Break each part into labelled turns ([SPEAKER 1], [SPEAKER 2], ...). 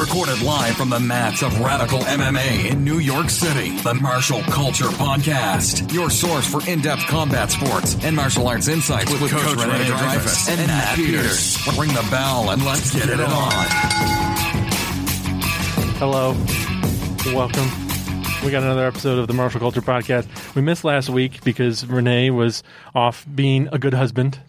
[SPEAKER 1] Recorded live from the mats of Radical MMA in New York City. The Martial Culture Podcast. Your source for in-depth combat sports and martial arts insights with, Coach, Renee Dreyfus and, Matt Peters. Ring the bell and let's get it on.
[SPEAKER 2] Hello. Welcome. We got another episode of the Martial Culture Podcast. We missed last week because Renee was off being a good husband.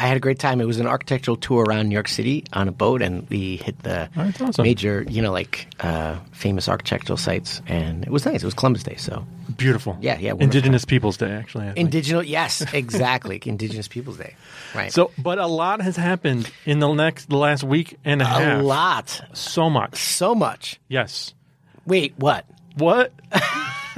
[SPEAKER 3] I had a great time. It was an architectural tour around New York City on a boat, and we hit the
[SPEAKER 2] Oh, awesome.
[SPEAKER 3] major, you know, like uh, famous architectural sites, and it was nice. It was Columbus Day, so
[SPEAKER 2] Beautiful.
[SPEAKER 3] Yeah, yeah, wonderful.
[SPEAKER 2] Indigenous Peoples Day, actually.
[SPEAKER 3] Indigenous. Yes, exactly. Indigenous Peoples Day. Right.
[SPEAKER 2] so, but a lot has happened in the next, the last week and a,
[SPEAKER 3] a
[SPEAKER 2] half.
[SPEAKER 3] A lot,
[SPEAKER 2] So much.
[SPEAKER 3] so much.
[SPEAKER 2] Yes.
[SPEAKER 3] Wait, what?
[SPEAKER 2] What?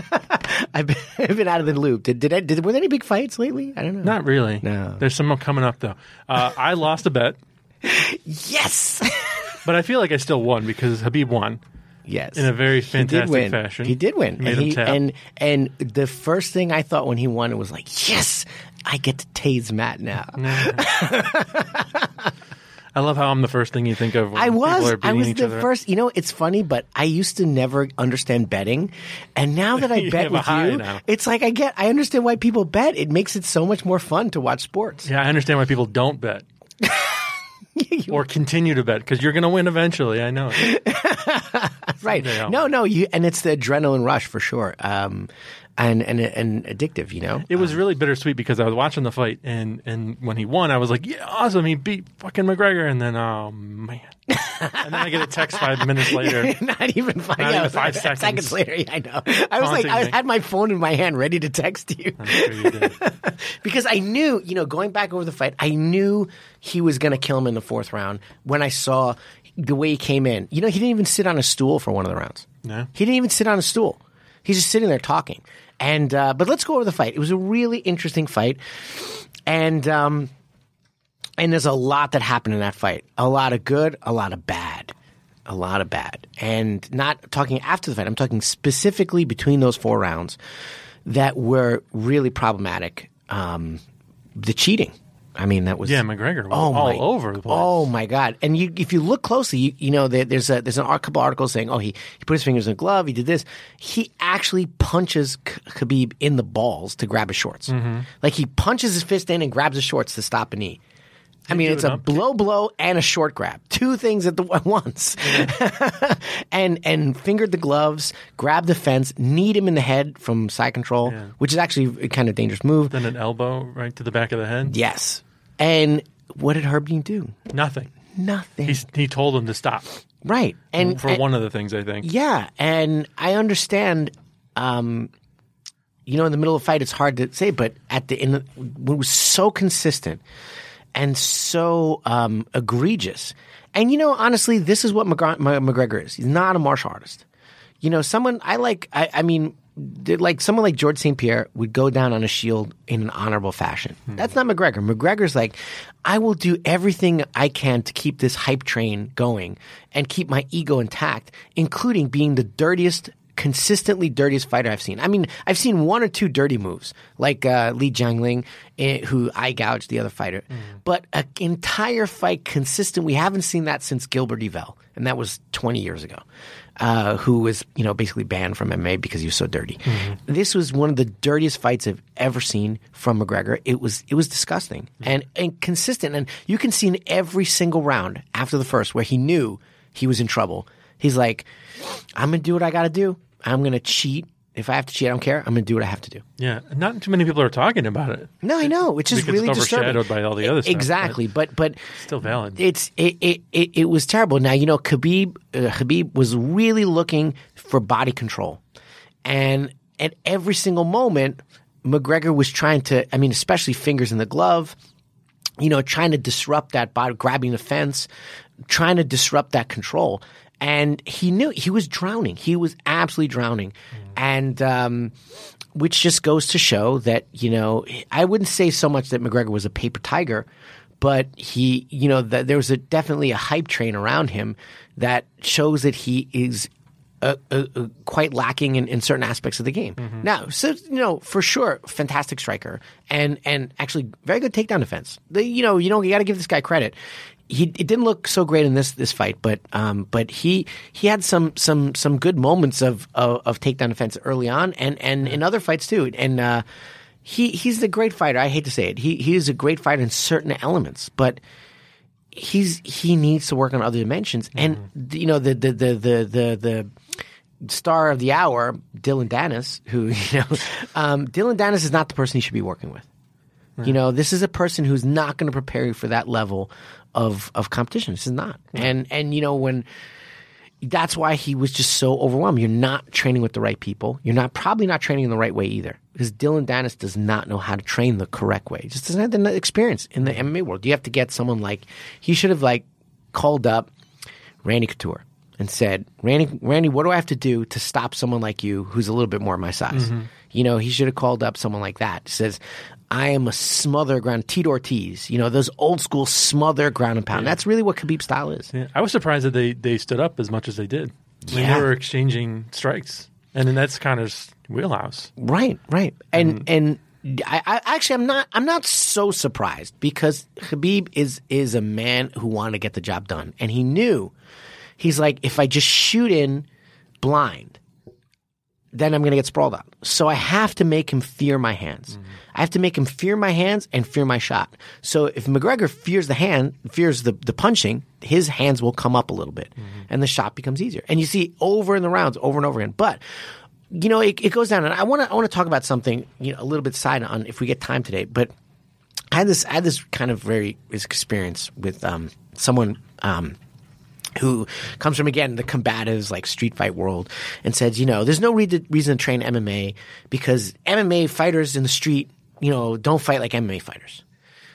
[SPEAKER 3] I've been, I've been out of the loop. Did did I did were there any big fights lately? I don't know.
[SPEAKER 2] Not really.
[SPEAKER 3] No.
[SPEAKER 2] There's some more coming up though. Uh, I lost a bet,
[SPEAKER 3] Yes.
[SPEAKER 2] but I feel like I still won because Khabib won.
[SPEAKER 3] yes.
[SPEAKER 2] In a very
[SPEAKER 3] He
[SPEAKER 2] fantastic fashion.
[SPEAKER 3] He did win.
[SPEAKER 2] He made
[SPEAKER 3] and,
[SPEAKER 2] him tap.
[SPEAKER 3] and and the first thing I thought when he won it was like, yes, I get to tase Matt now.
[SPEAKER 2] I love how I'm the first thing you think of. When
[SPEAKER 3] I was. I was the first. You know, it's funny, but I used to never understand betting, and now that I bet with you,
[SPEAKER 2] now.
[SPEAKER 3] it's like I get. I understand why people bet. It makes it so much more fun to watch sports.
[SPEAKER 2] Yeah, I understand why people don't bet or continue to bet because you're going to win eventually. I know.
[SPEAKER 3] right? No, no. You and it's the adrenaline rush for sure. Um, and and and addictive. You know.
[SPEAKER 2] It was um, really bittersweet because I was watching the fight and and when he won, I was like, "Yeah, awesome! He beat fucking McGregor." And then, oh man! and then I get a text five minutes later.
[SPEAKER 3] Not even five,
[SPEAKER 2] Not
[SPEAKER 3] yeah,
[SPEAKER 2] even five seconds.
[SPEAKER 3] later. Yeah, I know. I was like,
[SPEAKER 2] Taunting
[SPEAKER 3] I had my phone in my hand ready to text you.
[SPEAKER 2] I'm sure you did.
[SPEAKER 3] because I knew, you know, going back over the fight, I knew he was going to kill him in the fourth round when I saw the way he came in. You know, he didn't even sit on a stool for one of the rounds.
[SPEAKER 2] No?
[SPEAKER 3] He didn't even sit on a stool. He's just sitting there talking. And uh, but let's go over the fight. It was a really interesting fight, and um, and there's a lot that happened in that fight. A lot of good, a lot of bad, a lot of bad. And not talking after the fight. I'm talking specifically between those four rounds that were really problematic. Um, the cheating. I mean, that was
[SPEAKER 2] Yeah, McGregor
[SPEAKER 3] Oh
[SPEAKER 2] all
[SPEAKER 3] my,
[SPEAKER 2] over the place.
[SPEAKER 3] Oh my god! And you, if you look closely, you, you know there, there's a there's an, a couple articles saying, oh, he he put his fingers in a glove, he did this. He actually punches K- Khabib in the balls to grab his shorts.
[SPEAKER 2] Mm-hmm.
[SPEAKER 3] Like he punches his fist in and grabs his shorts to stop a knee. I mean, it's a
[SPEAKER 2] up?
[SPEAKER 3] blow, blow, and a short grab. Two things at the once. and and fingered the gloves, grabbed the fence, kneed him in the head from side control, which is actually a kind of dangerous move.
[SPEAKER 2] Then an elbow right to the back of the head.
[SPEAKER 3] Yes. And what did Herb Dean do?
[SPEAKER 2] Nothing.
[SPEAKER 3] Nothing.
[SPEAKER 2] He's, he told him to stop
[SPEAKER 3] right. And
[SPEAKER 2] for
[SPEAKER 3] and-
[SPEAKER 2] one of the things I think.
[SPEAKER 3] Yeah, and I understand. Um, you know, in the middle of a fight, it's hard to say, but at the end, it was so consistent and so um, egregious, and you know, honestly, this is what McGregor, McGregor is. He's not a martial artist. You know, someone I like. I, I mean, like someone like George St. Pierre would go down on a shield in an honorable fashion. That's not McGregor. McGregor's like, I will do everything I can to keep this hype train going and keep my ego intact, including being the dirtiest consistently dirtiest fighter I've seen. I mean, I've seen one or two dirty moves, like uh, Li Jingliang, eh, who eye gouged the other fighter. But an entire fight consistent, we haven't seen that since Gilbert Yvel, and that was 20 years ago, uh, who was, you know, basically banned from MMA because he was so dirty. This was one of the dirtiest fights I've ever seen from McGregor. It was, it was disgusting and, and consistent. And you can see in every single round after the first where he knew he was in trouble. He's like, I'm going to do what I got to do. I'm going to cheat. If I have to cheat, I don't care. I'm going to do what I have to do.
[SPEAKER 2] Yeah, not too many people are talking about it.
[SPEAKER 3] No, I know, which is really
[SPEAKER 2] it's
[SPEAKER 3] disturbing.
[SPEAKER 2] overshadowed by all the other stuff,
[SPEAKER 3] Exactly, but but
[SPEAKER 2] Still valid.
[SPEAKER 3] It's it it, it, it was terrible. Now you know Khabib uh, Khabib was really looking for body control, and at every single moment, McGregor was trying to. I mean, especially fingers in the glove. You know, trying to disrupt that body, grabbing the fence, trying to disrupt that control. And he knew he was drowning. He was absolutely drowning, and um, which just goes to show that you know I wouldn't say so much that McGregor was a paper tiger, but he you know that there was a, definitely a hype train around him that shows that he is uh, uh, uh, quite lacking in, in certain aspects of the game. Now, so you know, for sure, fantastic striker and and actually very good takedown defense. The, you know, you know, you got to give this guy credit. He it didn't look so great in this this fight, but um, but he he had some some some good moments of of, of takedown defense early on, and and in other fights too. And uh, he he's a great fighter. I hate to say it. He he is a great fighter in certain elements, but he's he needs to work on other dimensions. And you know the the the the the, the star of the hour, Dillon Danis, who you know, um, Dillon Danis is not the person he should be working with. You know, this is a person who's not going to prepare you for that level of of competition. This is not, and and you know when that's why he was just so overwhelmed. You're not training with the right people. You're not probably not training in the right way either, because Dillon Danis does not know how to train the correct way. He just doesn't have the experience in the MMA world. You have to get someone like he should have like called up Randy Couture and said, Randy, Randy, what do I have to do to stop someone like you who's a little bit more my size? Mm-hmm. You know, he should have called up someone like that. Says, I am a smother ground, Tito Ortiz. You know, those old school smother ground and pound. That's really what Khabib style is.
[SPEAKER 2] Yeah, I was surprised that they, they stood up as much as they did. I mean,
[SPEAKER 3] Yeah.
[SPEAKER 2] they were exchanging strikes, and then that's kind of wheelhouse.
[SPEAKER 3] Right, right, and mm-hmm. and I, I actually I'm not I'm not so surprised because Khabib is is a man who wanted to get the job done, and he knew he's like if I just shoot in blind, then I'm going to get sprawled out. So I have to make him fear my hands. I have to make him fear my hands and fear my shot. So if McGregor fears the hand, fears the, the punching, his hands will come up a little bit and the shot becomes easier. And you see over in the rounds, over and over again. But you know, it, it goes down, and I want to I want to talk about something you know a little bit side on if we get time today. But I had this I had this kind of very this experience with um, someone um, who comes from again the combatives like street fight world and says, you know, there's no re- reason to train MMA because MMA fighters in the street, you know, don't fight like MMA fighters.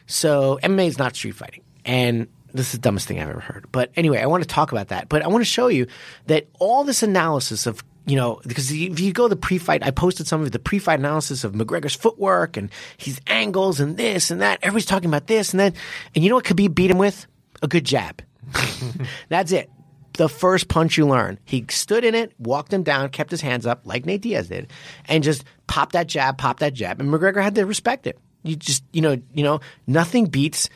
[SPEAKER 3] So MMA is not street fighting. And this is the dumbest thing I've ever heard. But anyway, I want to talk about that. But I want to show you that all this analysis of you know, because if you go the pre-fight, I posted some of the pre-fight analysis of McGregor's footwork and his angles and this and that. Everybody's talking about this and that. And you know what Khabib beat him with? A good jab. That's it. The first punch you learn. He stood in it, walked him down, kept his hands up like Nate Diaz did, and just popped that jab, popped that jab. And McGregor had to respect it. You just, you know, you know, nothing beats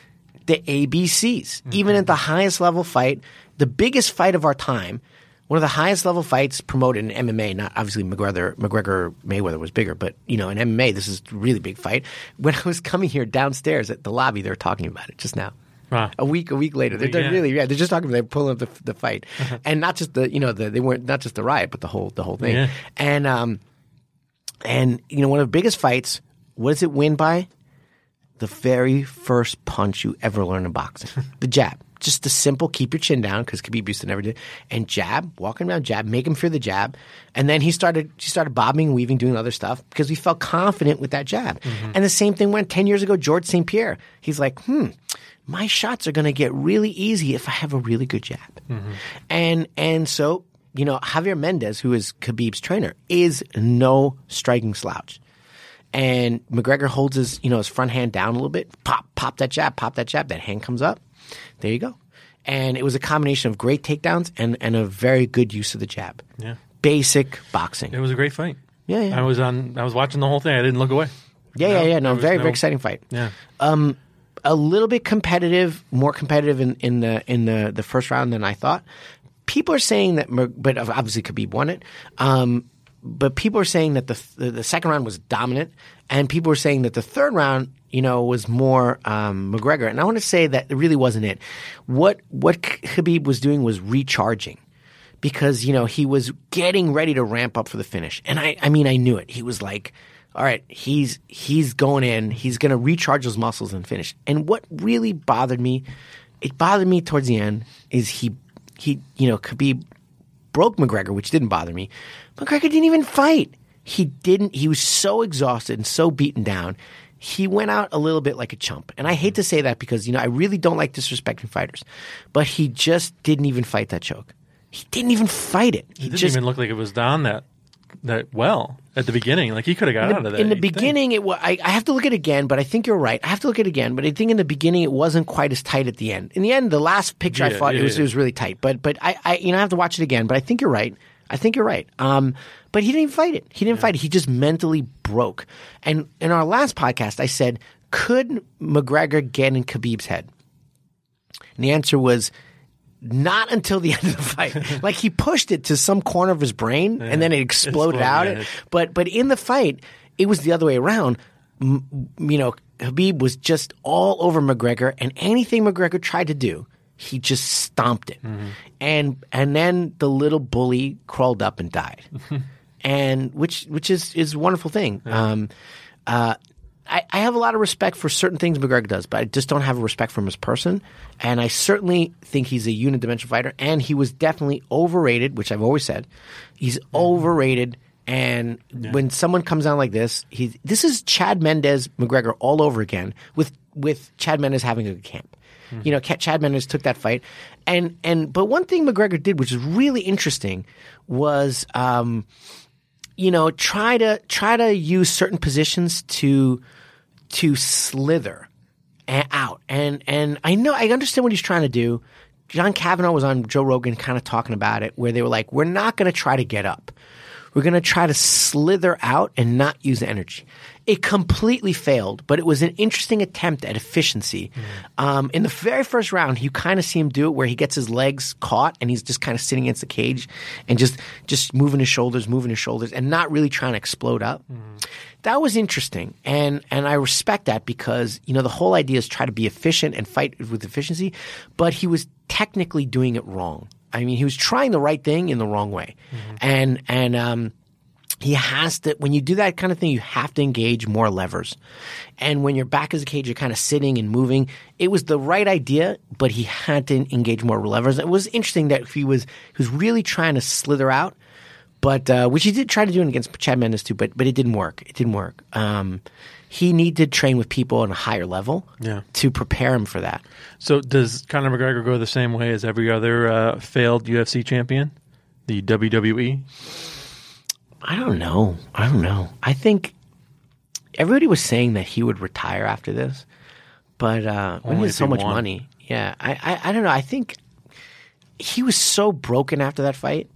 [SPEAKER 3] the ABCs. Mm-hmm. Even at the highest level fight, the biggest fight of our time, one of the highest level fights promoted in MMA. Not obviously McGregor, McGregor Mayweather was bigger, but you know in MMA this is a really big fight. When I was coming here downstairs at the lobby, they were talking about it just now.
[SPEAKER 2] Wow.
[SPEAKER 3] A week, a week later, they're, they're
[SPEAKER 2] Yeah.
[SPEAKER 3] really yeah. They're just talking. They're pulling up the, the fight, and not just the you know the they weren't not just the riot, but the whole the whole thing.
[SPEAKER 2] Yeah.
[SPEAKER 3] And um, and you know one of the biggest fights. What does it win by? The very first punch you ever learn in boxing, the jab. Just the simple keep your chin down because Khabib used to never do, and jab, walking around jab, make him fear the jab, and then he started he started bobbing, weaving, doing other stuff because he felt confident with that jab. And the same thing went ten years ago. George St. Pierre, he's like, hmm, my shots are going to get really easy if I have a really good jab, mm-hmm. and and so you know Javier Mendez, who is Khabib's trainer, is no striking slouch and McGregor holds his you know his front hand down a little bit, pop pop that jab, pop that jab, that hand comes up. There you go. And it was a combination of great takedowns and, and a very good use of the jab.
[SPEAKER 2] Yeah.
[SPEAKER 3] Basic boxing.
[SPEAKER 2] It was a great fight.
[SPEAKER 3] Yeah, yeah.
[SPEAKER 2] I was on. I was watching the whole thing. I didn't look away.
[SPEAKER 3] yeah, yeah, yeah. No, very,
[SPEAKER 2] no-
[SPEAKER 3] very exciting fight.
[SPEAKER 2] Yeah.
[SPEAKER 3] Um, a little bit competitive, more competitive in, in the in the, the first round than I thought. People are saying that, but obviously Khabib won it. Um, but people are saying that the, the second round was dominant, and people are saying that the third round, you know, was more um, McGregor. And I want to say that it really wasn't it. What what Khabib was doing was recharging because you know he was getting ready to ramp up for the finish, and I I mean I knew it. He was like, all right, he's he's going in, he's going to recharge those muscles and finish. And what really bothered me, it bothered me towards the end, is he he you know Khabib broke McGregor, which didn't bother me. McGregor didn't even fight. He didn't. He was so exhausted and so beaten down. He went out a little bit like a chump. And I hate to say that because, you know, I really don't like disrespecting fighters. But he just didn't even fight that choke. He didn't even fight it. He
[SPEAKER 2] It didn't
[SPEAKER 3] just
[SPEAKER 2] even look like it was down that that well at the beginning. Like he could have got out of that.
[SPEAKER 3] in the
[SPEAKER 2] you'd think.
[SPEAKER 3] beginning, it was. I, I have to look at it again, but I think you're right. I have to look at it again, but I think in the beginning it wasn't quite as tight at the end. In the end, the last picture I thought
[SPEAKER 2] yeah,
[SPEAKER 3] it was
[SPEAKER 2] yeah.
[SPEAKER 3] it was really tight. But but I, I you know I have to watch it again. But I think you're right. I think you're right. Um, but he didn't even fight it. He didn't fight it. He just mentally broke. And in our last podcast, I said, could McGregor get in Khabib's head? And the answer was not until the end of the fight. like he pushed it to some corner of his brain and then it exploded
[SPEAKER 2] Exploded,
[SPEAKER 3] out.
[SPEAKER 2] yeah.
[SPEAKER 3] But but in the fight, it was the other way around. M- you know, Khabib was just all over McGregor, and anything McGregor tried to do, he just stomped it. And and then the little bully crawled up and died, and which which is is a wonderful thing. Um, uh, I, I have a lot of respect for certain things McGregor does, but I just don't have a respect for him as person. And I certainly think he's a unidimensional fighter, and he was definitely overrated, which I've always said. He's overrated, and when someone comes out like this, he this is Chad Mendes McGregor all over again with with Chad Mendes having a good camp. You know, Chad Mendes took that fight, and and but one thing McGregor did, which is really interesting, was. Um, you know, try to try to use certain positions to to slither out. And and I know I understand what he's trying to do. John Kavanagh was on Joe Rogan kind of talking about it, where they were like, "We're not going to try to get up. We're going to try to slither out and not use energy." It completely failed, but it was an interesting attempt at efficiency. Um, in the very first round, you kind of see him do it where he gets his legs caught and he's just kind of sitting against the cage and just just moving his shoulders, moving his shoulders, and not really trying to explode up. That was interesting, and and I respect that because you know the whole idea is try to be efficient and fight with efficiency, but he was technically doing it wrong. I mean, he was trying the right thing in the wrong way, and and um, he has to when you do that kind of thing you have to engage more levers. And when your back is a cage you're kind of sitting and moving. It was the right idea but he had to engage more levers. It was interesting that he was he was really trying to slither out but uh, which he did try to do against Chad Mendes too but but it didn't work it didn't work um, he needed to train with people on a higher level
[SPEAKER 2] Yeah.
[SPEAKER 3] to prepare him for that
[SPEAKER 2] So does Conor McGregor go the same way as every other uh, failed UFC champion? The? WWE?
[SPEAKER 3] I don't know. I don't know. I think everybody was saying that he would retire after this, but uh, when he has so much
[SPEAKER 2] won.
[SPEAKER 3] money, yeah, I, I, I don't know. I think he was so broken after that fight.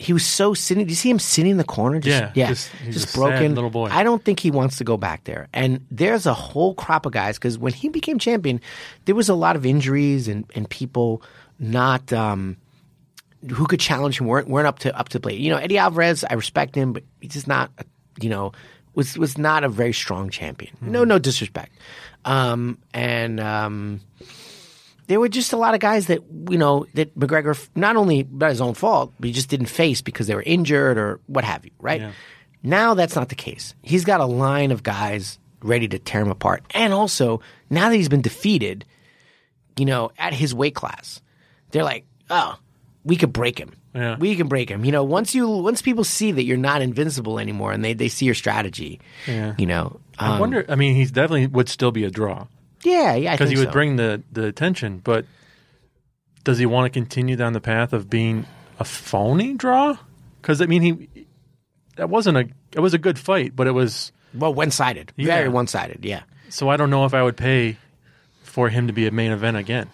[SPEAKER 3] He was so sitting. Do you see him sitting in the corner? Just,
[SPEAKER 2] Yeah,
[SPEAKER 3] yeah,
[SPEAKER 2] just-
[SPEAKER 3] just,
[SPEAKER 2] he's a sad
[SPEAKER 3] broken
[SPEAKER 2] little boy.
[SPEAKER 3] I don't think he wants to go back there. And there's a whole crop of guys because when he became champion, there was a lot of injuries and and people not. Um, who could challenge him weren't weren't up to up to play. You know, Eddie Alvarez, I respect him, but he's just not. You know, was was not a very strong champion. No, no disrespect. Um, and um, there were just a lot of guys that you know that McGregor not only by his own fault, but he just didn't face because they were injured or what have you. Right
[SPEAKER 2] Yeah.
[SPEAKER 3] now, that's not the case. He's got a line of guys ready to tear him apart, and also now that he's been defeated, you know, at his weight class, they're like, oh, we could break him.
[SPEAKER 2] Yeah.
[SPEAKER 3] We can break him. You know, once you once people see that you're not invincible anymore, and they, they see your strategy,
[SPEAKER 2] Yeah.
[SPEAKER 3] you know,
[SPEAKER 2] I
[SPEAKER 3] um,
[SPEAKER 2] wonder. I mean, he's definitely would still be a draw
[SPEAKER 3] yeah, yeah,
[SPEAKER 2] because he would
[SPEAKER 3] so.
[SPEAKER 2] bring the the attention. But does he want to continue down the path of being a phony draw? Because I mean, he that wasn't a it was a good fight, but it was
[SPEAKER 3] well one sided,
[SPEAKER 2] Yeah.
[SPEAKER 3] very one sided. Yeah,
[SPEAKER 2] so I don't know if I would pay for him to be a main event again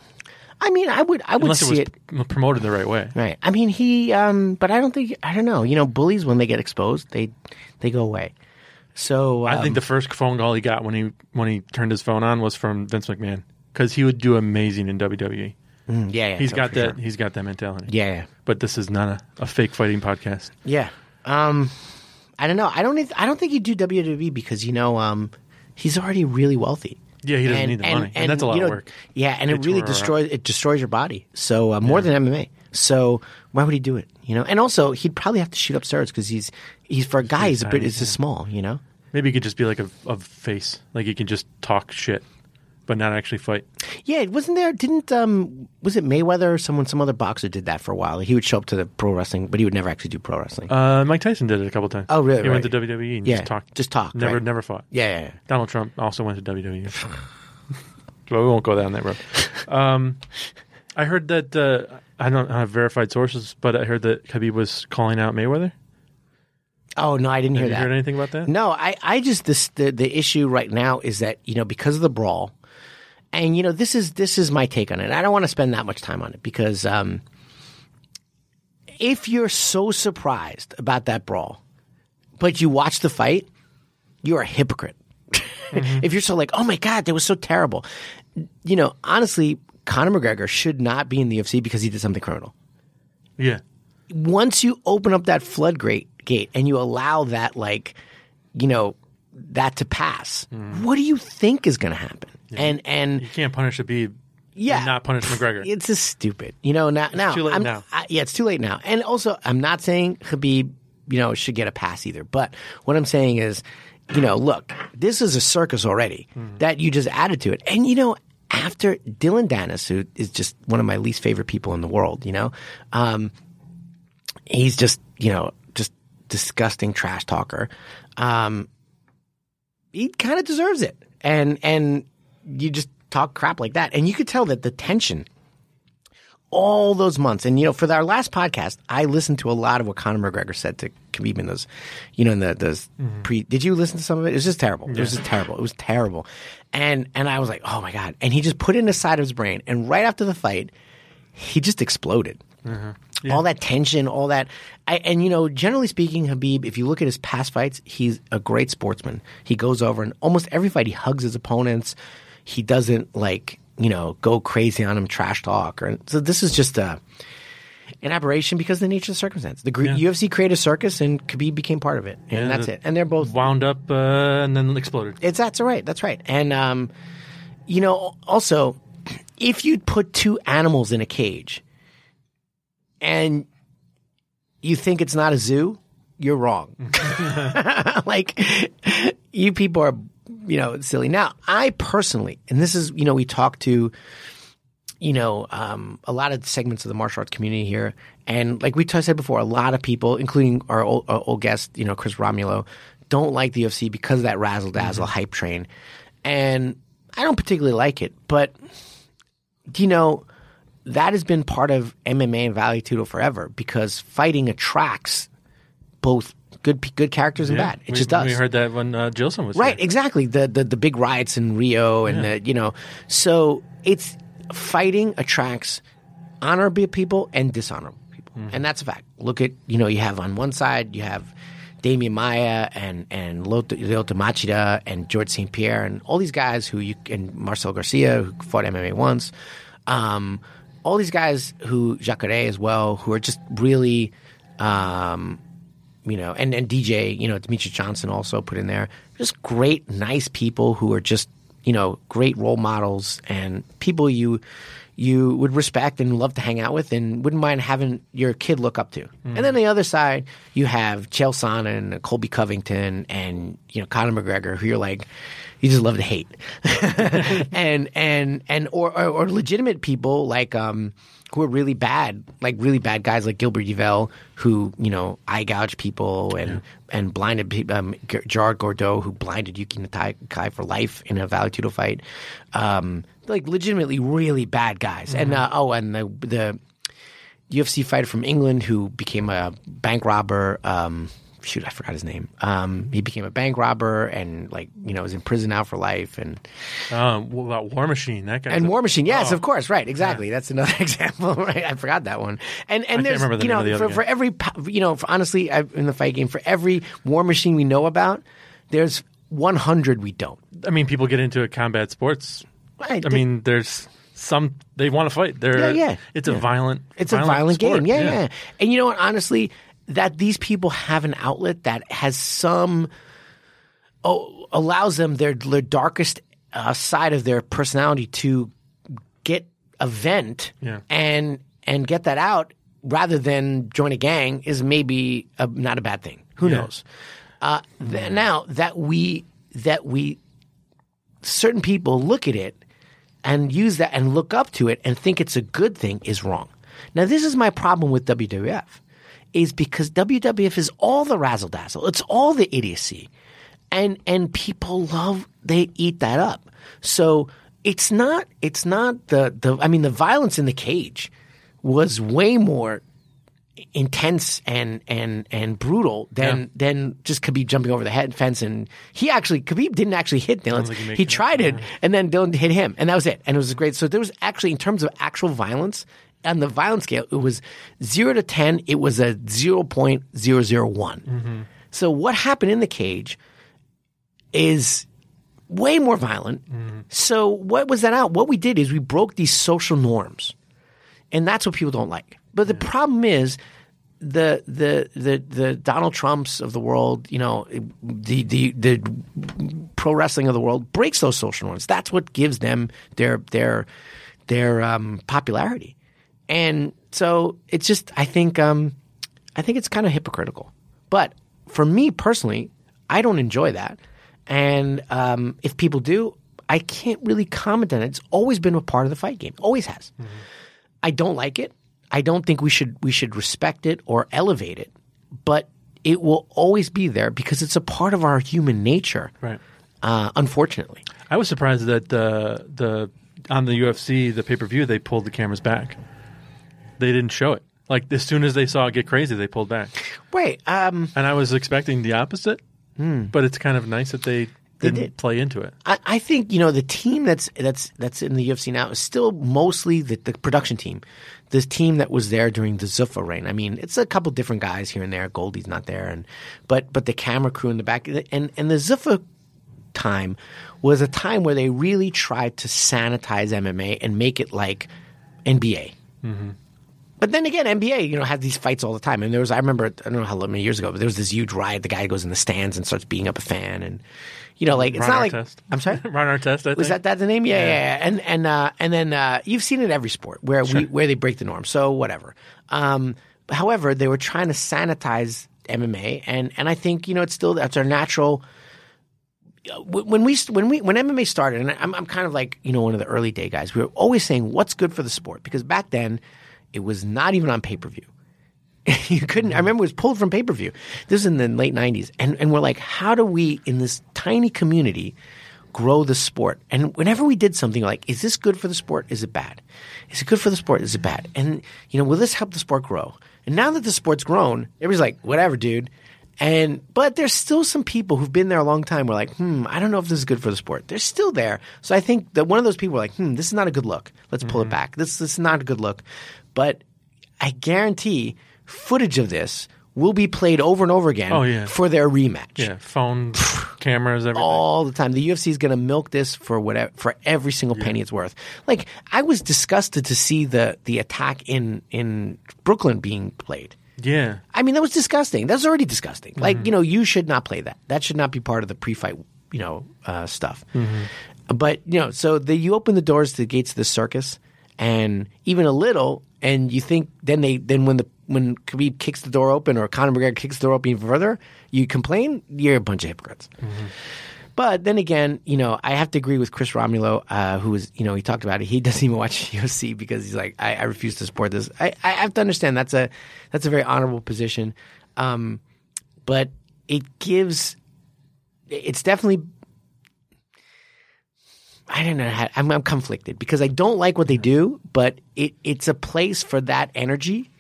[SPEAKER 3] I mean, I would I would
[SPEAKER 2] unless it
[SPEAKER 3] see
[SPEAKER 2] was
[SPEAKER 3] it.
[SPEAKER 2] promoted the right way.
[SPEAKER 3] Right. I mean, he. Um, but I don't think. I don't know. You know, bullies when they get exposed, they they go away. So
[SPEAKER 2] I think
[SPEAKER 3] um,
[SPEAKER 2] the first phone call he got when he when he turned his phone on was from Vince McMahon because he would do amazing in WWE.
[SPEAKER 3] mm, yeah, yeah,
[SPEAKER 2] He's
[SPEAKER 3] no,
[SPEAKER 2] got that.
[SPEAKER 3] sure.
[SPEAKER 2] He's got that mentality.
[SPEAKER 3] Yeah, yeah.
[SPEAKER 2] But this is not a, a fake fighting podcast.
[SPEAKER 3] Yeah. Um, I don't know. I don't. I don't think he'd do WWE because you know, um, he's already really wealthy.
[SPEAKER 2] Yeah, he doesn't need the money, and that's a lot
[SPEAKER 3] you know,
[SPEAKER 2] of work.
[SPEAKER 3] Yeah, and
[SPEAKER 2] They
[SPEAKER 3] it really
[SPEAKER 2] tore her up.
[SPEAKER 3] destroys it destroys your body. So uh, more than MMA. So why would he do it? You know, and also he'd probably have to shoot up steroids because he's he's for a guy he's a bit is just small. You know.
[SPEAKER 2] Maybe he could just be like a, a face, like he can just talk shit, but not actually fight.
[SPEAKER 3] Yeah, it wasn't there. Didn't um was it Mayweather or someone some other boxer did that for a while? He would show up to the pro wrestling, but he would never actually do pro wrestling.
[SPEAKER 2] Uh, Mike Tyson did it a couple times.
[SPEAKER 3] Oh, really?
[SPEAKER 2] He went
[SPEAKER 3] Right.
[SPEAKER 2] to WWE and
[SPEAKER 3] yeah,
[SPEAKER 2] just talked.
[SPEAKER 3] just talk.
[SPEAKER 2] Never,
[SPEAKER 3] right.
[SPEAKER 2] never fought.
[SPEAKER 3] Yeah, yeah, yeah.
[SPEAKER 2] Donald Trump also went to WWE. but we won't go down that road. Um, I heard that uh, I don't have verified sources, but I heard that Khabib was calling out Mayweather.
[SPEAKER 3] Oh no, I didn't
[SPEAKER 2] Have
[SPEAKER 3] hear
[SPEAKER 2] you
[SPEAKER 3] that.
[SPEAKER 2] heard anything about that?
[SPEAKER 3] No, I, I just this the the issue right now is that you know because of the brawl, and you know this is this is my take on it. I don't want to spend that much time on it because um, if you're so surprised about that brawl, but you watch the fight, you're a hypocrite. if you're so like, oh my god, that was so terrible, you know, honestly, Conor McGregor should not be in the UFC because he did something criminal.
[SPEAKER 2] Yeah.
[SPEAKER 3] Once you open up that floodgate gate and you allow that, like, you know, that to pass,
[SPEAKER 2] Mm.
[SPEAKER 3] what do you think is going to happen? And and
[SPEAKER 2] You can't punish Khabib.
[SPEAKER 3] Yeah.
[SPEAKER 2] And not punish McGregor.
[SPEAKER 3] it's just stupid. You know, now, now,
[SPEAKER 2] too late
[SPEAKER 3] I'm,
[SPEAKER 2] now.
[SPEAKER 3] I, yeah, it's too late now. And also, I'm not saying Khabib, you know, should get a pass either. But what I'm saying is, you know, look, this is a circus already
[SPEAKER 2] Mm-hmm.
[SPEAKER 3] that you just added to it. And, you know, after Dillon Danis, who is just one of my least favorite people in the world, you know, um, he's just, you know, just disgusting trash talker. Um, he kind of deserves it. And, and you just talk crap like that. And you could tell that the tension all those months. And, you know, for our last podcast, I listened to a lot of what Conor McGregor said to Khabib in those, you know, in the, those mm-hmm. pre, did you listen to some of it? It was just terrible. It was just terrible. It was terrible. And, and I was like, oh my God. And he just put it in the side of his brain. And right after the fight, he just exploded. Mm-hmm. All that tension, all that, I, and you know, generally speaking, Khabib, if you look at his past fights, he's a great sportsman. He goes over and almost every fight he hugs his opponents. He doesn't like you know go crazy on him, trash talk, or so. This is just a an aberration because of the nature of the circumstance. The gr- UFC created a circus, and Khabib became part of it, and
[SPEAKER 2] Yeah,
[SPEAKER 3] that's it. And they're both
[SPEAKER 2] wound up uh, and then exploded.
[SPEAKER 3] it's that's right. That's right. And um, you know, also, if you put two animals in a cage, and you think it's not a zoo, you're wrong. like you people are, you know, silly. Now, I personally, and this is, you know, we talked to, you know, um, a lot of segments of the martial arts community here, and like we t- said before, a lot of people, including our old, our old guest, you know, Chris Romulo, don't like the UFC because of that razzle dazzle hype train, and I don't particularly like it, but do you know? That has been part of MMA and Vale Tudo forever because fighting attracts both good good characters and
[SPEAKER 2] Yeah.
[SPEAKER 3] bad. It
[SPEAKER 2] we,
[SPEAKER 3] just does.
[SPEAKER 2] We heard that when uh, Gilson was
[SPEAKER 3] Right, exactly. The, the the big riots in Rio and the, you know, so it's fighting attracts honorable people and dishonorable people, and that's a fact. Look at you know you have on one side you have Demian Maia and and Lyoto Machida and George St Pierre and all these guys who you and Marcel Garcia who fought MMA once, um, all these guys who Jacare as well who are just really. Um, you know, and, and DJ, you know, Demetrious Johnson also put in there. Just great, nice people who are just, you know, great role models and people you you would respect and love to hang out with and wouldn't mind having your kid look up to. And then the other side, you have Chael Sonnen and Colby Covington and, you know, Conor McGregor, who you're like, you just love to hate. and, and, and, or, or, or legitimate people like, um, who are really bad, like really bad guys like Gilbert Yvel, who you know eye gouge people and and blinded pe- um, Gerard Gordeau, who blinded Yuki Nakai for life in a Vale Tudo fight, um, like legitimately really bad guys. And uh, oh, and the the UFC fighter from England who became a bank robber. Um, shoot, I forgot his name. Um, he became a bank robber and like you know was in prison now for life and
[SPEAKER 2] Um, what about War Machine? That guy.
[SPEAKER 3] and War Machine, yes,
[SPEAKER 2] Oh.
[SPEAKER 3] of course, right, exactly. That's another example, right? I forgot that one. And and
[SPEAKER 2] can't
[SPEAKER 3] there's
[SPEAKER 2] the
[SPEAKER 3] you know
[SPEAKER 2] the
[SPEAKER 3] for, for every you know for, honestly I, in the fight game for every War Machine we know about, there's 100 we don't.
[SPEAKER 2] I mean, people get into a combat sports.
[SPEAKER 3] Right?
[SPEAKER 2] I mean, there's some they want to fight. They're
[SPEAKER 3] Yeah, yeah.
[SPEAKER 2] It's a violent.
[SPEAKER 3] It's a violent
[SPEAKER 2] sport.
[SPEAKER 3] game. Yeah, yeah, And you know what? Honestly, that these people have an outlet that has some oh, allows them their their darkest uh, side of their personality to get a vent
[SPEAKER 2] Yeah.
[SPEAKER 3] and and get that out rather than join a gang is maybe a, not a bad thing. Who knows? Uh, th- now that we that we certain people look at it and use that and look up to it and think it's a good thing is wrong. Now, this is my problem with WWF, is because WWF is all the razzle dazzle, it's all the idiocy, and and people love they eat that up. So it's not it's not the the I mean the violence in the cage was way more intense and and and brutal than
[SPEAKER 2] Yeah.
[SPEAKER 3] than just Khabib jumping over the head fence and he actually Khabib didn't actually hit Dillon.
[SPEAKER 2] think he
[SPEAKER 3] He
[SPEAKER 2] it.
[SPEAKER 3] tried it and then Dillon hit him and that was it. And it was great. So there was actually in terms of actual violence on the violence scale, it was zero to ten. It was a zero point zero zero one. So what happened in the cage is way more violent So what was that out? What we did is we broke these social norms, and that's what people don't like. But the problem is the the the the Donald Trumps of the world, you know, the the the pro wrestling of the world breaks those social norms. That's what gives them their their their um, popularity, and so it's just I think um, I think it's kind of hypocritical. But for me personally, I don't enjoy that, and um, if people do, I can't really comment on it. It's always been a part of the fight game, always has. I don't like it. I don't think we should we should respect it or elevate it, but it will always be there because it's a part of our human nature.
[SPEAKER 2] Right.
[SPEAKER 3] Uh, unfortunately,
[SPEAKER 2] I was surprised that uh, the on the UFC the pay per view they pulled the cameras back. They didn't show it. Like as soon as they saw it get crazy, they pulled back.
[SPEAKER 3] right? Um,
[SPEAKER 2] And I was expecting the opposite. But it's kind of nice that they didn't
[SPEAKER 3] did.
[SPEAKER 2] play into it.
[SPEAKER 3] I, I think you know the team that's that's that's in the UFC now is still mostly the, the production team, the team that was there during the Zuffa reign. I mean, it's a couple different guys here and there. Goldie's not there, and but but the camera crew in the back and and the Zuffa time was a time where they really tried to sanitize MMA and make it like NBA. But then again, NBA, you know, has these fights all the time. And there was, I remember, I don't know how many years ago, but there was this huge riot. The guy goes in the stands and starts beating up a fan, and you know, like it's
[SPEAKER 2] Ron
[SPEAKER 3] not like
[SPEAKER 2] Artest.
[SPEAKER 3] I'm sorry.
[SPEAKER 2] Ron Artest, I
[SPEAKER 3] Was that that the name? Yeah, yeah, yeah. And and uh, and then uh, you've seen it in every sport where we where they break the norm. So whatever. Um, however, they were trying to sanitize MMA, and and I think you know it's still that's our natural. When we when we when MMA started, and I'm I'm kind of like you know one of the early day guys. We were always saying what's good for the sport because back then it was not even on pay per view. you couldn't. I remember it was pulled from pay per view. This is in the late '90s, and and we're like, how do we in this tiny community grow the sport? And whenever we did something like, is this good for the sport? Is it bad? Is it good for the sport? Is it bad? And you know, will this help the sport grow? And now that the sport's grown, everybody's like, whatever, dude. And but there's still some people who've been there a long time. We're like, hmm, I don't know if this is good for the sport. They're still there. So I think that one of those people are like, hmm, this is not a good look. Let's pull it back. This this is not a good look. But I guarantee footage of this will be played over and over again
[SPEAKER 2] Oh, yeah.
[SPEAKER 3] for their rematch.
[SPEAKER 2] yeah, phones, cameras, everything.
[SPEAKER 3] All the time, the UFC is going to milk this for whatever for every single penny it's worth. Like I was disgusted to see the the attack in in Brooklyn being played.
[SPEAKER 2] yeah,
[SPEAKER 3] I mean, that was disgusting. That's already disgusting. Like, you know, you should not play that. That should not be part of the pre-fight, you know, uh, stuff. But you know, so the, you open the doors to the gates of the circus, and even a little, and you think then they then when the when Khabib kicks the door open or Conor McGregor kicks the door open even further, you complain. You're a bunch of hypocrites. But then again, you know, I have to agree with Chris Romulo, uh, who was, you know, he talked about it. He doesn't even watch UFC because he's like, I, I refuse to support this. I, I have to understand that's a that's a very honorable position, um, but it gives, it's definitely. I don't know. How, I'm, I'm conflicted because I don't like what they do, but it, it's a place for that energy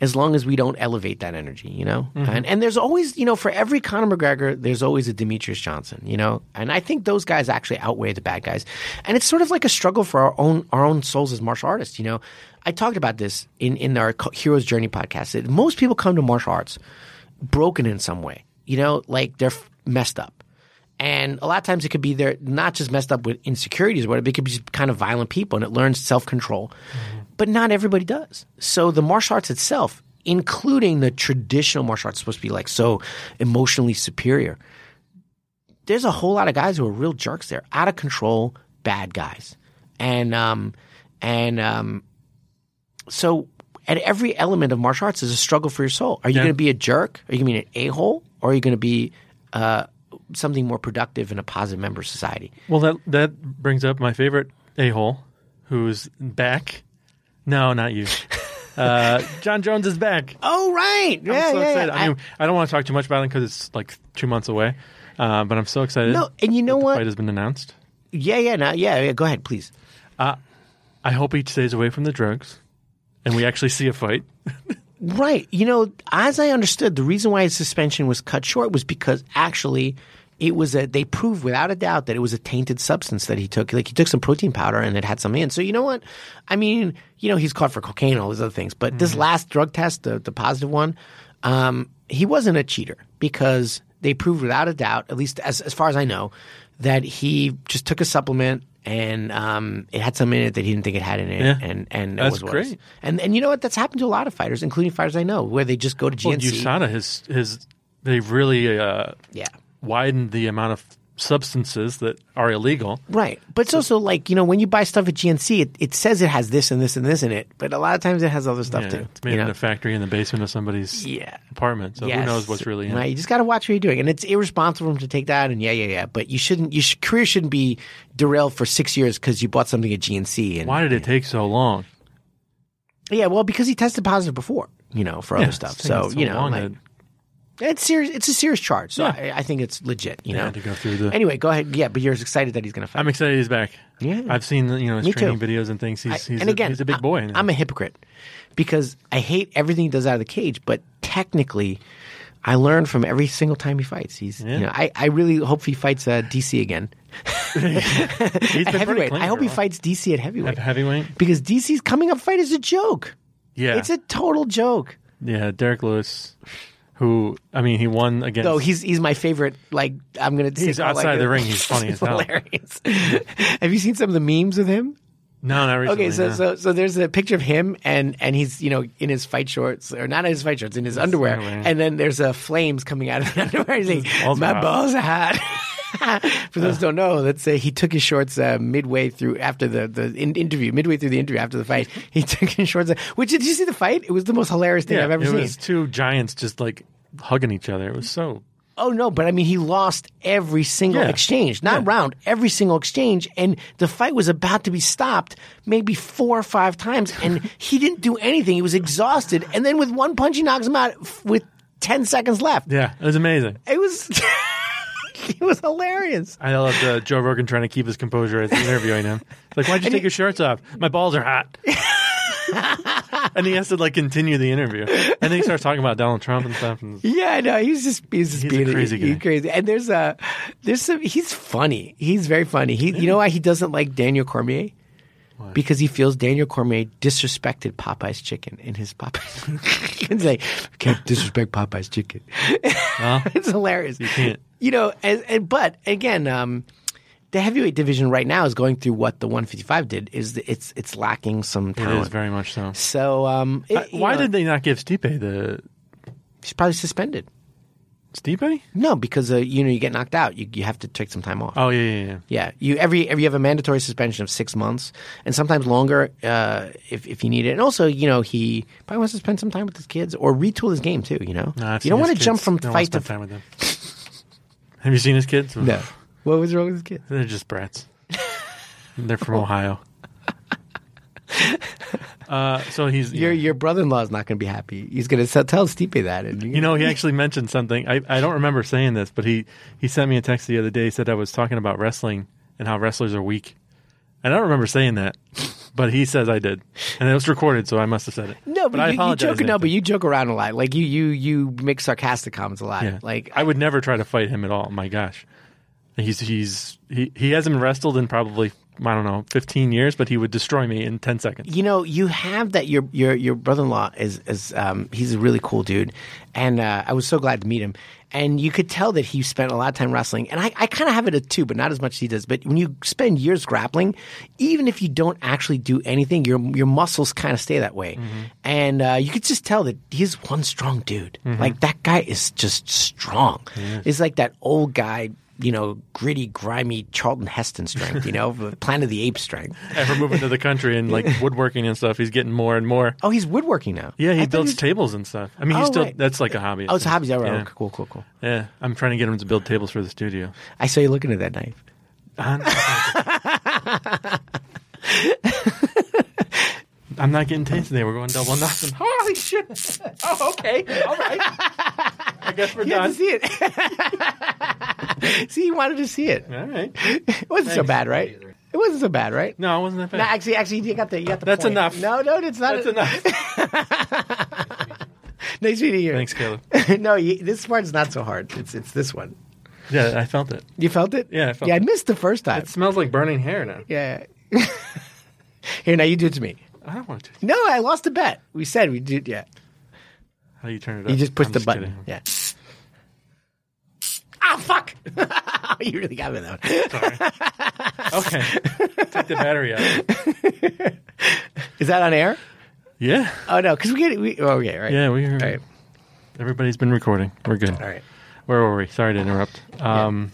[SPEAKER 3] as long as we don't elevate that energy, you know? Mm-hmm. And, and there's always, you know, for every Conor McGregor, there's always a Demetrious Johnson, you know? And I think those guys actually outweigh the bad guys. And it's sort of like a struggle for our own, our own souls as martial artists, you know? I talked about this in, in our Heroes Journey podcast. Most people come to martial arts broken in some way, you know, like they're messed up. And a lot of times it could be they're not just messed up with insecurities or whatever, it could be just kind of violent people and it learns self control. But not everybody does. So the martial arts itself, including the traditional martial arts, supposed to be like so emotionally superior. There's a whole lot of guys who are real jerks there, out of control, bad guys. And um and um so at every element of martial arts is a struggle for your soul. Are you
[SPEAKER 2] Yeah.
[SPEAKER 3] going to be a jerk? Are you going to be an a hole? Or are you going to be uh, something more productive and a positive member society?
[SPEAKER 2] Well, that that brings up my favorite a hole, who's back. No, not you. Uh, Jon Jones is back.
[SPEAKER 3] Oh, right.
[SPEAKER 2] I'm
[SPEAKER 3] yeah,
[SPEAKER 2] so
[SPEAKER 3] yeah,
[SPEAKER 2] excited.
[SPEAKER 3] yeah.
[SPEAKER 2] I mean, I don't want to talk too much about him because it's like two months away. Uh, but I'm so excited.
[SPEAKER 3] No, and you know
[SPEAKER 2] that the
[SPEAKER 3] what?
[SPEAKER 2] fight has been announced.
[SPEAKER 3] yeah, yeah, no, yeah, yeah. Go ahead, please.
[SPEAKER 2] I hope he stays away from the drugs, and we actually see a fight.
[SPEAKER 3] Right. You know, as I understood, the reason why his suspension was cut short was because actually it was a they proved without a doubt that it was a tainted substance that he took. Like he took some protein powder and it had some in. So you know what? I mean, you know, he's caught for cocaine and all these other things. But this last drug test, the the positive one, um, he wasn't a cheater because they proved without a doubt, at least as as far as I know, that he just took a supplement and um, it had something in it that he didn't think it had in it,
[SPEAKER 2] Yeah.
[SPEAKER 3] and and it
[SPEAKER 2] That's
[SPEAKER 3] was what it was.
[SPEAKER 2] great.
[SPEAKER 3] And and you know what? That's happened to a lot of fighters, including fighters I know, where they just go to
[SPEAKER 2] Well,
[SPEAKER 3] GNC.
[SPEAKER 2] USADA has his they've really uh,
[SPEAKER 3] yeah.
[SPEAKER 2] Widened the amount of substances that are illegal.
[SPEAKER 3] Right. But it's also like, you know, when you buy stuff at GNC, it, it says it has this and this and this in it, but a lot of times it has other stuff
[SPEAKER 2] Yeah,
[SPEAKER 3] too.
[SPEAKER 2] it's made
[SPEAKER 3] you know?
[SPEAKER 2] in a factory in the basement of somebody's
[SPEAKER 3] Yeah.
[SPEAKER 2] apartment. So
[SPEAKER 3] Yes.
[SPEAKER 2] who knows what's really in
[SPEAKER 3] right.
[SPEAKER 2] it?
[SPEAKER 3] You just got to watch what you're doing, and it's irresponsible to take that. And yeah, yeah, yeah. But you shouldn't. Your sh- career shouldn't be derailed for six years because you bought something at GNC. And
[SPEAKER 2] Why did it take so long?
[SPEAKER 3] Yeah, well, because he tested positive before, you know, for other stuff.
[SPEAKER 2] taking
[SPEAKER 3] So, you know,
[SPEAKER 2] long
[SPEAKER 3] like, it's serious. It's a serious charge. So
[SPEAKER 2] Yeah.
[SPEAKER 3] I, I think it's legit. You
[SPEAKER 2] Yeah,
[SPEAKER 3] know,
[SPEAKER 2] to go through the-
[SPEAKER 3] Anyway, go ahead. Yeah, but you're excited that he's going to fight.
[SPEAKER 2] I'm excited he's back.
[SPEAKER 3] Yeah.
[SPEAKER 2] I've seen you know his
[SPEAKER 3] Me
[SPEAKER 2] training
[SPEAKER 3] too.
[SPEAKER 2] videos and things. He's,
[SPEAKER 3] I-
[SPEAKER 2] he's
[SPEAKER 3] and
[SPEAKER 2] a,
[SPEAKER 3] again,
[SPEAKER 2] he's a big boy.
[SPEAKER 3] I'm a hypocrite because I hate everything he does out of the cage, but technically, I learn from every single time he fights. He's,
[SPEAKER 2] Yeah.
[SPEAKER 3] you know, I, I really hope he fights uh, DC again.
[SPEAKER 2] he's been pretty
[SPEAKER 3] heavyweight.
[SPEAKER 2] clean
[SPEAKER 3] I hope
[SPEAKER 2] a
[SPEAKER 3] he
[SPEAKER 2] while.
[SPEAKER 3] fights DC at heavyweight.
[SPEAKER 2] At heavyweight.
[SPEAKER 3] because DC's coming up fight is a joke.
[SPEAKER 2] Yeah,
[SPEAKER 3] It's a total joke.
[SPEAKER 2] yeah. Derrick Lewis, who I mean, he won against.
[SPEAKER 3] No, he's he's my favorite. Like I'm gonna.
[SPEAKER 2] He's
[SPEAKER 3] say-
[SPEAKER 2] outside
[SPEAKER 3] like,
[SPEAKER 2] the ring, he's funny as hell.
[SPEAKER 3] hilarious. Have you seen some of the memes with him?
[SPEAKER 2] no, not recently.
[SPEAKER 3] Okay, so
[SPEAKER 2] no.
[SPEAKER 3] so so there's a picture of him and and he's you know in his fight shorts or not in his fight shorts in his underwear,
[SPEAKER 2] underwear.
[SPEAKER 3] and then there's uh, flames coming out of the underwear. He's like,
[SPEAKER 2] balls
[SPEAKER 3] my balls are hot. For those who don't know, let's say he took his shorts uh, midway through after the the in- interview, midway through the interview after the fight. He took his shorts. Which did you see the fight? It was the most hilarious thing
[SPEAKER 2] yeah,
[SPEAKER 3] I've ever
[SPEAKER 2] it
[SPEAKER 3] seen.
[SPEAKER 2] was two giants just like hugging each other. It was so.
[SPEAKER 3] Oh no, but I mean, he lost every single
[SPEAKER 2] Yeah.
[SPEAKER 3] exchange, not
[SPEAKER 2] Yeah.
[SPEAKER 3] round, every single exchange, and the fight was about to be stopped maybe four or five times, and he didn't do anything. He was exhausted, and then with one punch, he knocks him out f- with ten seconds left.
[SPEAKER 2] Yeah, it was amazing.
[SPEAKER 3] It was, it was hilarious.
[SPEAKER 2] I love uh, Joe Rogan trying to keep his composure as interviewing him. It's like, why'd you take your shirts off? My balls are hot. and he has to like continue the interview, and then he starts talking about Donald Trump and stuff. And
[SPEAKER 3] Yeah, I know. He's just he's just
[SPEAKER 2] He's a crazy
[SPEAKER 3] he's
[SPEAKER 2] guy.
[SPEAKER 3] crazy. And there's a there's some. He's funny. He's very funny. He you know why he doesn't like Daniel Cormier? Because he feels Daniel Cormier disrespected Popeye's chicken in his Popeyes. He's like, can't disrespect Popeye's chicken. it's hilarious. You
[SPEAKER 2] can't.
[SPEAKER 3] You know, and, and but again, um, the heavyweight division right now is going through what the 155 did. Is the, it's it's lacking some
[SPEAKER 2] it
[SPEAKER 3] talent.
[SPEAKER 2] is very much so.
[SPEAKER 3] so um, it-
[SPEAKER 2] Uh, why
[SPEAKER 3] know,
[SPEAKER 2] did they not give Stipe the
[SPEAKER 3] he's probably suspended?
[SPEAKER 2] Stipe?
[SPEAKER 3] No, because uh, you know you get knocked out, you you have to take some time off.
[SPEAKER 2] Oh yeah, yeah, yeah.
[SPEAKER 3] Yeah, you every every you have a mandatory suspension of six months, and sometimes longer uh, if if you need it. And also, you know, he probably wants to spend some time with his kids or retool his game too. You know,
[SPEAKER 2] No,
[SPEAKER 3] you don't want to jump from
[SPEAKER 2] Don't
[SPEAKER 3] fight to
[SPEAKER 2] spend time with them. Have you seen his kids?
[SPEAKER 3] no. What was wrong with his kids?
[SPEAKER 2] They're just brats. They're from Ohio. Uh, so he's
[SPEAKER 3] Your your brother in law is not going to be happy. He's going to tell Stipe that, and
[SPEAKER 2] You know, he actually mentioned something. I, I don't remember saying this, but he, he sent me a text the other day. He said I was talking about wrestling and how wrestlers are weak. And I don't remember saying that, but he says I did, and it was recorded, so I must have said it.
[SPEAKER 3] no, but,
[SPEAKER 2] I
[SPEAKER 3] you, you
[SPEAKER 2] apologize.
[SPEAKER 3] joke. No, but you joke around a lot. Like you you you make sarcastic comments a lot.
[SPEAKER 2] yeah.
[SPEAKER 3] Like
[SPEAKER 2] I would never try to fight him at all. My gosh, he's he's he he hasn't wrestled in probably I don't know fifteen years, but he would destroy me in ten seconds.
[SPEAKER 3] you know, you have that. Your your your brother in law is is um, he's a really cool dude, and uh, I was so glad to meet him. And you could tell that he spent a lot of time wrestling, and I, I kind of have it a too, but not as much as he does. But when you spend years grappling, even if you don't actually do anything, your your muscles kind of stay that way, and uh, you could just tell that he's one strong dude. Like that guy is just strong. It's like that old guy. You know, gritty, grimy Charlton Heston strength. You know, Planet of the Apes strength.
[SPEAKER 2] Ever moving to the country and like woodworking and stuff, he's getting more and more.
[SPEAKER 3] Oh, he's woodworking now.
[SPEAKER 2] Yeah, he
[SPEAKER 3] thought
[SPEAKER 2] builds tables and stuff. I mean, he's
[SPEAKER 3] Oh,
[SPEAKER 2] still
[SPEAKER 3] right.
[SPEAKER 2] that's like a hobby.
[SPEAKER 3] Oh, it's a hobby. Yeah, right. Okay, cool, cool, cool.
[SPEAKER 2] Yeah, I'm trying to get him to build tables for the studio.
[SPEAKER 3] I saw you looking at that knife.
[SPEAKER 2] I'm not getting tasted today. We're going double nothing. Holy shit! Oh, okay. All right. I guess we're
[SPEAKER 3] You
[SPEAKER 2] done.
[SPEAKER 3] to see it. see, you wanted to see it.
[SPEAKER 2] All right.
[SPEAKER 3] It wasn't so bad, right? It wasn't so bad, right?
[SPEAKER 2] No, it wasn't that
[SPEAKER 3] No,
[SPEAKER 2] bad.
[SPEAKER 3] actually, actually, you got the you got the.
[SPEAKER 2] That's
[SPEAKER 3] point.
[SPEAKER 2] enough.
[SPEAKER 3] No, no, it's not.
[SPEAKER 2] That's enough.
[SPEAKER 3] Nice meeting you.
[SPEAKER 2] Thanks, Caleb.
[SPEAKER 3] no, you, this part's not so hard. It's it's this one.
[SPEAKER 2] Yeah, I felt it.
[SPEAKER 3] You felt it?
[SPEAKER 2] Yeah, I felt
[SPEAKER 3] yeah, I missed the first time.
[SPEAKER 2] It smells like burning hair now.
[SPEAKER 3] yeah. Here, now you do it to me.
[SPEAKER 2] I don't want to.
[SPEAKER 3] No, I lost the bet. We said we did. Yeah,
[SPEAKER 2] How do you turn it up?
[SPEAKER 3] you just push
[SPEAKER 2] I'm
[SPEAKER 3] the button.
[SPEAKER 2] kidding.
[SPEAKER 3] Yeah. Ah, fuck! you really got me though. Sorry.
[SPEAKER 2] Okay. Take the battery out.
[SPEAKER 3] Is that on air?
[SPEAKER 2] Yeah.
[SPEAKER 3] Oh no, because we get we. Oh, okay, right.
[SPEAKER 2] Yeah, we are.
[SPEAKER 3] All right.
[SPEAKER 2] Everybody's been recording. We're good.
[SPEAKER 3] All right.
[SPEAKER 2] Where were we? Sorry to interrupt. Um,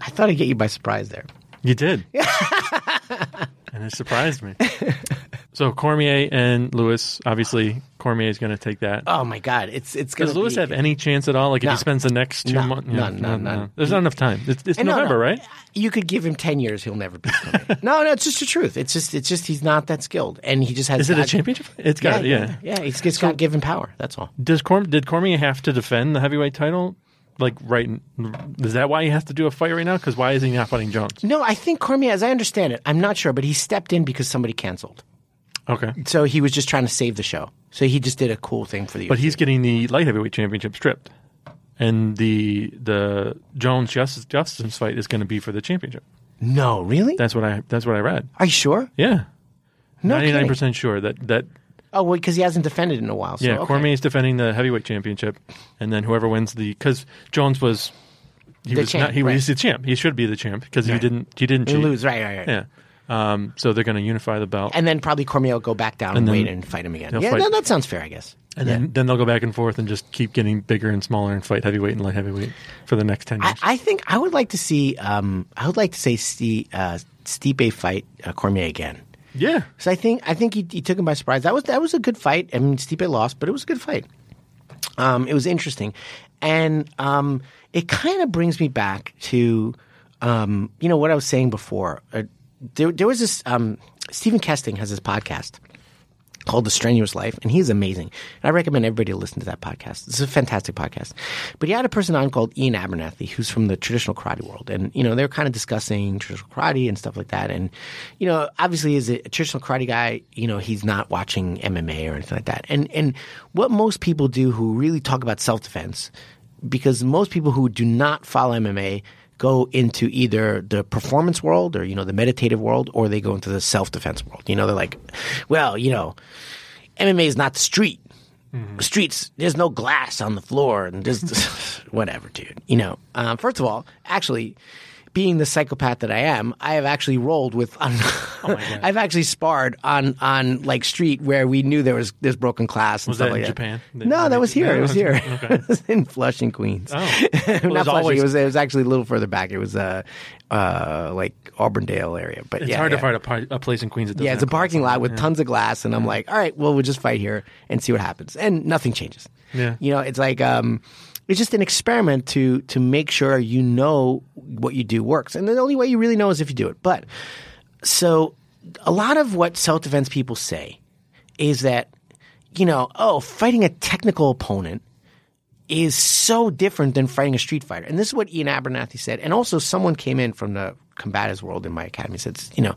[SPEAKER 3] I thought I'd get you by surprise there.
[SPEAKER 2] You did. and it surprised me. So Cormier and Lewis, obviously Cormier is going to take that.
[SPEAKER 3] Oh my god, it's it's gonna
[SPEAKER 2] Does Lewis
[SPEAKER 3] be,
[SPEAKER 2] have any chance at all? Like if he spends the next two
[SPEAKER 3] No,
[SPEAKER 2] months,
[SPEAKER 3] none, none, none.
[SPEAKER 2] There's not enough time. It's, it's
[SPEAKER 3] no,
[SPEAKER 2] November,
[SPEAKER 3] no,
[SPEAKER 2] right?
[SPEAKER 3] You could give him ten years, he'll never be. Cormier. no, no, it's just the truth. It's just it's just he's not that skilled, and he just has.
[SPEAKER 2] Is it a championship? It's
[SPEAKER 3] Yeah,
[SPEAKER 2] got
[SPEAKER 3] yeah,
[SPEAKER 2] yeah.
[SPEAKER 3] yeah. He's just got given power. That's all.
[SPEAKER 2] Does Corm did Cormier have to defend the heavyweight title? Like right? Is that why he has to do a fight right now? Because why is he not fighting Jones?
[SPEAKER 3] No, I think Cormier, as I understand it, I'm not sure, but he stepped in because somebody canceled.
[SPEAKER 2] Okay,
[SPEAKER 3] So he was just trying to save the show. So he just did a cool thing for the.
[SPEAKER 2] but he's getting the light heavyweight championship stripped, and the the Jones Justice Justice fight is going to be for the championship.
[SPEAKER 3] no, really?
[SPEAKER 2] That's what I that's what I read.
[SPEAKER 3] Are you sure?
[SPEAKER 2] Yeah,
[SPEAKER 3] No
[SPEAKER 2] ninety nine
[SPEAKER 3] kidding.
[SPEAKER 2] percent sure that that
[SPEAKER 3] Oh, well, because he hasn't defended in a while. So,
[SPEAKER 2] yeah
[SPEAKER 3] okay.
[SPEAKER 2] Cormier is defending the heavyweight championship, and then whoever wins the because Jones was he
[SPEAKER 3] The
[SPEAKER 2] was
[SPEAKER 3] champ,
[SPEAKER 2] not he
[SPEAKER 3] right.
[SPEAKER 2] was the champ. He should be the champ because he didn't he didn't
[SPEAKER 3] You
[SPEAKER 2] cheat.
[SPEAKER 3] lose, right, right, right.
[SPEAKER 2] Yeah. Um, so they're going to unify the belt,
[SPEAKER 3] And then probably Cormier will go back down and,
[SPEAKER 2] And
[SPEAKER 3] wait and fight him again. Yeah,
[SPEAKER 2] fight-
[SPEAKER 3] no, that sounds fair, I guess.
[SPEAKER 2] and then then they'll go back and forth and just keep getting bigger and smaller and fight heavyweight and light heavyweight for the next ten years.
[SPEAKER 3] I, I think I would like to see. Um, I would like to see Steve, uh, Stipe fight uh, Cormier again.
[SPEAKER 2] yeah,
[SPEAKER 3] So I think I think he, he took him by surprise. That was that was a good fight. I mean, Stipe lost, but it was a good fight. Um, it was interesting, and um, it kind of brings me back to um, you know what I was saying before. Uh, there, there was this um, Stephan Kesting has this podcast called The Strenuous Life, and he's amazing. And I recommend everybody to listen to that podcast. It's a fantastic podcast. But he had a person on called Iain Abernethy, who's from the traditional karate world. And, you know, they were kind of discussing traditional karate and stuff like that. And, you know, obviously as a traditional karate guy, you know, he's not watching MMA or anything like that. And, and what most people do who really talk about self-defense, because most people who do not follow MMA go into either the performance world or you know the meditative world or they go into the self-defense world. You know they're like well you know mma is not the street. Streets there's no glass on the floor and there's whatever dude. You know um, first of all actually being the psychopath that I am, I have actually rolled with. On, I've actually sparred on on like street where we knew there was there's broken glass and
[SPEAKER 2] Was
[SPEAKER 3] stuff
[SPEAKER 2] that
[SPEAKER 3] like
[SPEAKER 2] in
[SPEAKER 3] that.
[SPEAKER 2] Japan?
[SPEAKER 3] No, that was here. It was here.
[SPEAKER 2] okay.
[SPEAKER 3] it was in Flushing, Queens.
[SPEAKER 2] Oh.
[SPEAKER 3] not
[SPEAKER 2] there's
[SPEAKER 3] Flushing.
[SPEAKER 2] always-
[SPEAKER 3] It was it was actually a little further back. It was uh, uh, like Auburndale area. But
[SPEAKER 2] it's
[SPEAKER 3] yeah,
[SPEAKER 2] hard
[SPEAKER 3] yeah.
[SPEAKER 2] to find a, par- a place in Queens that doesn't
[SPEAKER 3] Yeah, it's a parking lot with
[SPEAKER 2] Yeah.
[SPEAKER 3] tons of glass, and I'm like, all right, well, we'll just fight here and see what happens, and nothing changes.
[SPEAKER 2] Yeah.
[SPEAKER 3] you know, it's like um, it's just an experiment to to make sure you know what you do works, and the only way you really know is if you do it. But so a lot of what self defense people say is that you know, oh, fighting a technical opponent is so different than fighting a street fighter. And this is what Iain Abernethy said. And also someone came in from the combatives world in my academy said, you know,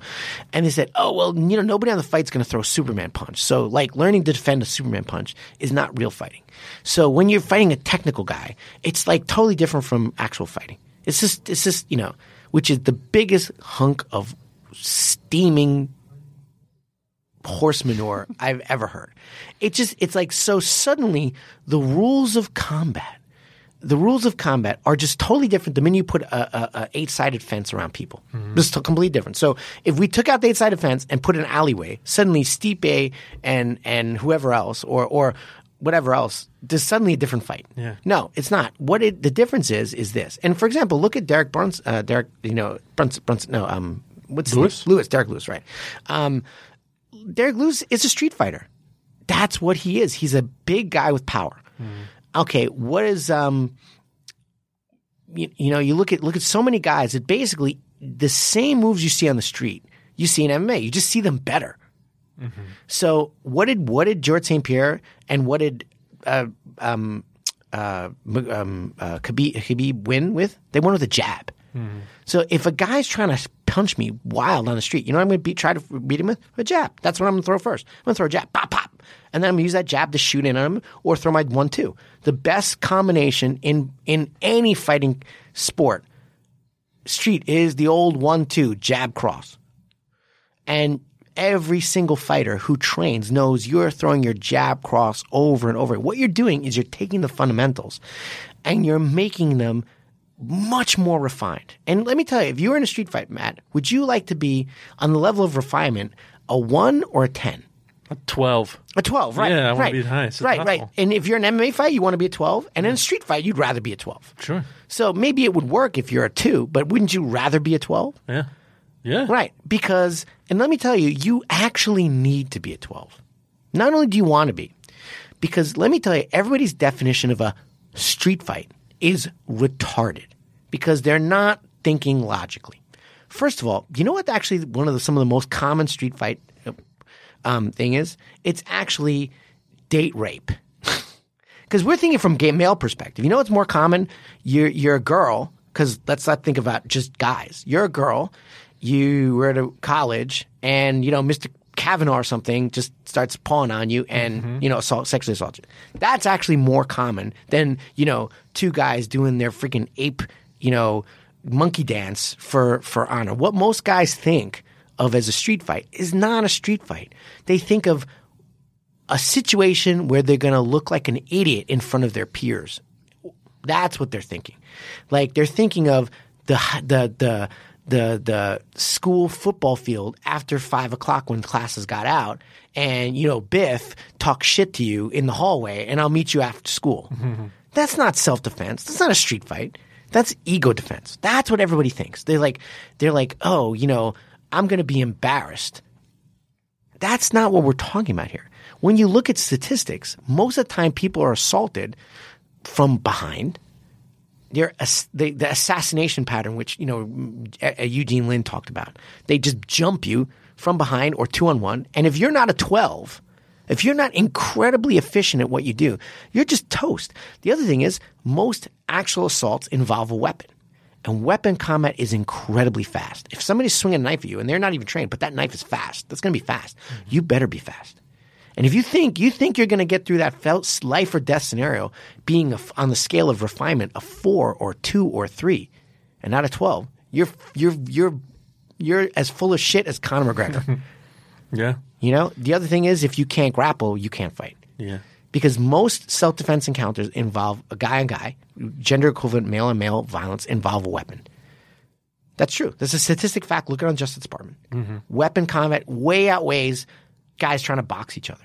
[SPEAKER 3] and they said, oh, well, you know, nobody on the fight's going to throw Superman punch. So like learning to defend a Superman punch is not real fighting. So when you're fighting a technical guy, it's like totally different from actual fighting. It's just, it's just, you know, which is the biggest hunk of steaming horse manure I've ever heard. It just it's like so suddenly the rules of combat the rules of combat are just totally different the minute you put a, a, a eight-sided fence around people. Just completely different. So if we took out the eight-sided fence and put an alleyway, suddenly Stipe and and whoever else or or whatever else, there's suddenly a different fight.
[SPEAKER 2] Yeah.
[SPEAKER 3] No, it's not. What it the difference is is this. And for example, look at Derek Bruns, uh, Derek, you know, Bruns, Bruns, no, um, what's
[SPEAKER 2] Lewis?
[SPEAKER 3] Lewis, Derrick Lewis, right? Um, Derrick Lewis is a street fighter. That's what he is. He's a big guy with power. Okay, what is um you, you know, you look at look at so many guys that basically the same moves you see on the street, you see in MMA. You just see them better. So what did what did George St. Pierre and what did uh, um, uh, um, uh, Khabib, Khabib win with? They won with a jab. So if a guy's trying to punch me wild on the street, you know what I'm going to try to beat him with a jab. That's what I'm going to throw first. I'm going to throw a jab, pop, pop, and then I'm to use that jab to shoot in on him or throw my one two. The best combination in in any fighting sport, street is the old one two jab cross, and every single fighter who trains knows you're throwing your jab cross over and over. What you're doing is you're taking the fundamentals and you're making them much more refined. And let me tell you, if you were in a street fight, Matt, would you like to be on the level of refinement a one or a ten?
[SPEAKER 2] Twelve.
[SPEAKER 3] A twelve, right?
[SPEAKER 2] Yeah, I wanna
[SPEAKER 3] right.
[SPEAKER 2] be the highest as
[SPEAKER 3] Right, right. And if you're an MMA fight, you want to be a twelve, and in a street fight, you'd rather be a twelve.
[SPEAKER 2] Sure.
[SPEAKER 3] So maybe it would work if you're a two, but wouldn't you rather be a twelve?
[SPEAKER 2] Yeah. Yeah.
[SPEAKER 3] Right. Because, and let me tell you, you actually need to be a 12. Not only do you want to be, because let me tell you, everybody's definition of a street fight is retarded because they're not thinking logically. First of all, you know what actually one of the, some of the most common street fight um, thing is? It's actually date rape. Because we're thinking from gay male perspective. You know what's more common? You're you're a girl. Because let's not think about just guys. You're a girl. You were at a college, and you know Mr. Kavanaugh or something just starts pawing on you, and you know assault, sexually assault you. That's actually more common than you know two guys doing their freaking ape, you know, monkey dance for for honor. What most guys think of as a street fight is not a street fight. They think of a situation where they're going to look like an idiot in front of their peers. That's what they're thinking. Like they're thinking of the the the the the school football field after five o'clock when classes got out, and you know Biff talks shit to you in the hallway, and I'll meet you after school. Mm-hmm. That's not self defense. That's not a street fight. That's ego defense. That's what everybody thinks. They're like they're like, oh, you know, I'm going to be embarrassed. That's not what we're talking about here. When you look at statistics, most of the time people are assaulted from behind. They're the assassination pattern, which you know Eugene Lin talked about. They just jump you from behind or two on one, and if you're not a twelve, if you're not incredibly efficient at what you do, you're just toast. The other thing is most actual assaults involve a weapon. And weapon combat is incredibly fast. If somebody's swinging a knife at you and they're not even trained, but that knife is fast, that's going to be fast. Hmm. You better be fast. And if you think you think you're going to get through that felt life or death scenario, being a, on the scale of refinement a four or two or three, and not a twelve, you're you're you're you're as full of shit as Conor McGregor.
[SPEAKER 2] Yeah.
[SPEAKER 3] you know. The other thing is, if you can't grapple, you can't fight
[SPEAKER 2] Yeah.
[SPEAKER 3] Because most self defense encounters involve a guy on guy, gender equivalent male on male violence involve a weapon. That's true. That's a statistic fact. Look at it on Justice Department. Mm-hmm. Weapon combat way outweighs guys trying to box each other.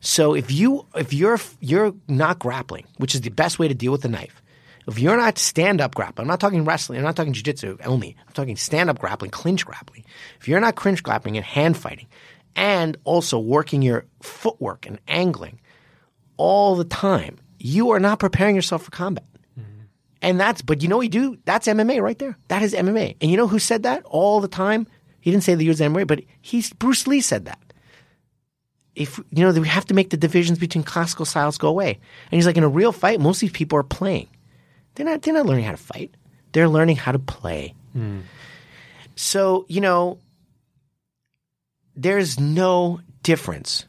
[SPEAKER 3] So if you if you're you're not grappling, which is the best way to deal with the knife, if you're not stand up grappling, I'm not talking wrestling, I'm not talking jiu-jitsu only. I'm talking stand up grappling, clinch grappling. If you're not clinch grappling and hand fighting, and also working your footwork and angling all the time, you are not preparing yourself for combat. And that's, but you know what you do? That's MMA right there. That is MMA. And you know who said that all the time? He didn't say the use MMA, but he's Bruce Lee said that. If you know, we have to make the divisions between classical styles go away. And he's like, in a real fight, most of these people are playing. They're not. They're not learning how to fight. They're learning how to play. Hmm. So you know, there's no difference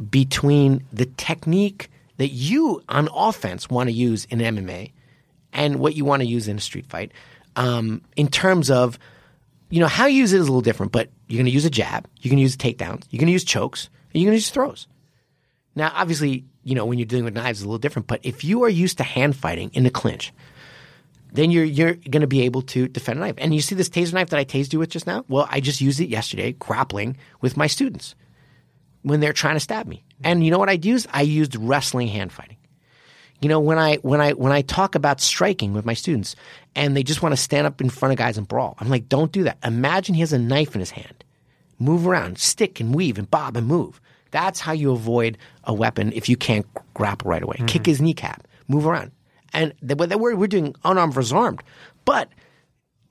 [SPEAKER 3] between the technique that you on offense want to use in MMA and what you want to use in a street fight. Um, in terms of, you know, how you use it is a little different, but you're going to use a jab, you're going to use takedowns, you're going to use chokes, and you're going to use throws. Now, obviously, you know, when you're dealing with knives, it's a little different, but if you are used to hand fighting in the clinch, then you're you're going to be able to defend a knife. And you see this taser knife that I tased you with just now? Well, I just used it yesterday grappling with my students when they're trying to stab me. And you know what I used? I used wrestling hand fighting. You know, when I when I when I talk about striking with my students and they just want to stand up in front of guys and brawl, I'm like, don't do that. Imagine he has a knife in his hand. Move around, stick and weave and bob and move. That's how you avoid a weapon if you can't grapple right away. Kick mm-hmm. his kneecap, move around. And the, the, we're, we're doing unarmed versus armed. But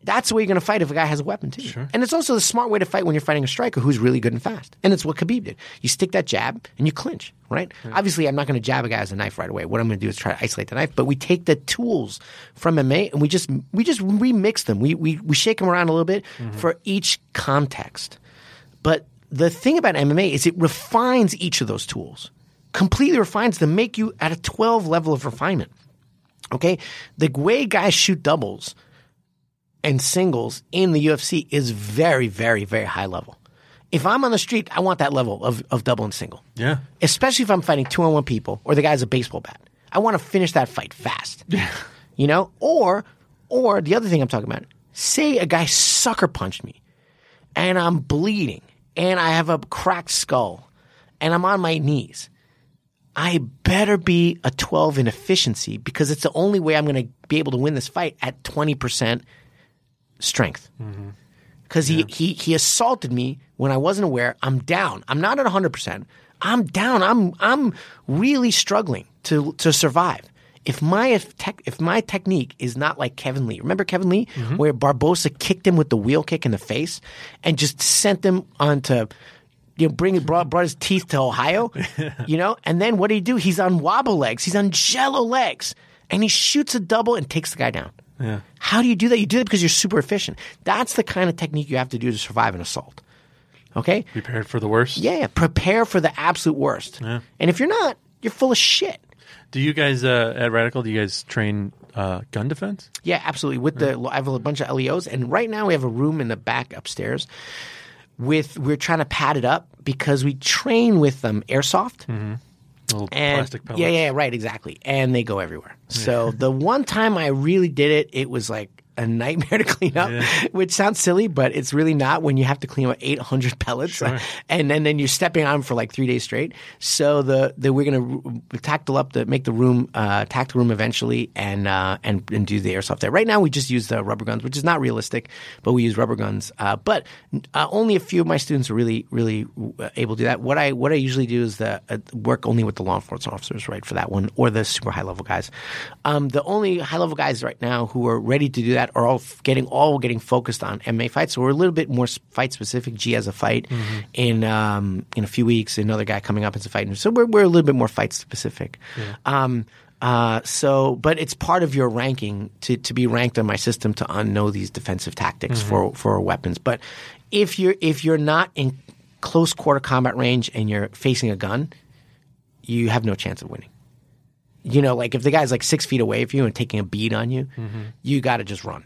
[SPEAKER 3] that's the way you're going to fight if a guy has a weapon too. And it's also the smart way to fight when you're fighting a striker who's really good and fast. And it's what Khabib did. You stick that jab and you clinch, right? Obviously, I'm not going to jab a guy with a knife right away. What I'm going to do is try to isolate the knife. But we take the tools from MMA and we just we just remix them. We we we shake them around a little bit mm-hmm. for each context. But the thing about MMA is it refines each of those tools, completely refines them, make you at a 12 level of refinement. Okay, the way guys shoot doubles and singles in the UFC is very, very, very high level. If I'm on the street, I want that level of, of double and single.
[SPEAKER 2] Yeah.
[SPEAKER 3] Especially if I'm fighting two on one people or the guy has a baseball bat. I want to finish that fight fast. Yeah. you know? Or Or the other thing I'm talking about, say a guy sucker punched me and I'm bleeding and I have a cracked skull and I'm on my knees. I better be a 12 in efficiency because it's the only way I'm going to be able to win this fight at 20% strength. Mm-hmm. Because he, he, he assaulted me when I wasn't aware. I'm down. I'm not at 100%. I'm down. I'm, I'm really struggling to, to survive. If my if, tech, if my technique is not like Kevin Lee, remember Kevin Lee, mm-hmm. where Barboza kicked him with the wheel kick in the face and just sent him onto you know, bring brought brought his teeth to Ohio, you know, and then what did he do? He's on wobble legs, he's on jello legs, and he shoots a double and takes the guy down.
[SPEAKER 2] Yeah.
[SPEAKER 3] How do you do that? You do it because you're super efficient. That's the kind of technique you have to do to survive an assault. Okay?
[SPEAKER 2] Prepared for the worst.
[SPEAKER 3] Yeah, prepare for the absolute worst.
[SPEAKER 2] Yeah.
[SPEAKER 3] And if you're not, you're full of shit.
[SPEAKER 2] Do you guys uh, at Radical? Do you guys train uh, gun defense?
[SPEAKER 3] Yeah, absolutely. With the I have a bunch of LEOs, and right now we have a room in the back upstairs. With we're trying to pad it up because we train with um, airsoft.
[SPEAKER 2] Little
[SPEAKER 3] And
[SPEAKER 2] plastic pellets.
[SPEAKER 3] yeah, yeah, right, exactly. And they go everywhere. So the one time I really did it, it was like a nightmare to clean up, which sounds silly, but it's really not when you have to clean up 800 pellets and then, then you're stepping on them for like three days straight. So the, the we're going to tactile up the make the room uh, tactile room eventually and uh, and and do the airsoft there. Right now we just use the rubber guns, which is not realistic, but we use rubber guns. Uh, but uh, only a few of my students are really really uh, able to do that. What I what I usually do is the uh, work only with the law enforcement officers, right, for that one, or the super high level guys. Um, the only high level guys right now who are ready to do that are all getting all getting focused on MMA fights. So we're a little bit more fight specific. G has a fight in um, in a few weeks. Another guy coming up is a fight. So we're we're a little bit more fight specific. Um, uh, so, but it's part of your ranking to, to be ranked on my system to un- know these defensive tactics for, for weapons. But if you're if you're not in close quarter combat range and you're facing a gun, you have no chance of winning. You know, like if the guy's like six feet away from you and taking a bead on you, mm-hmm. you got to just run.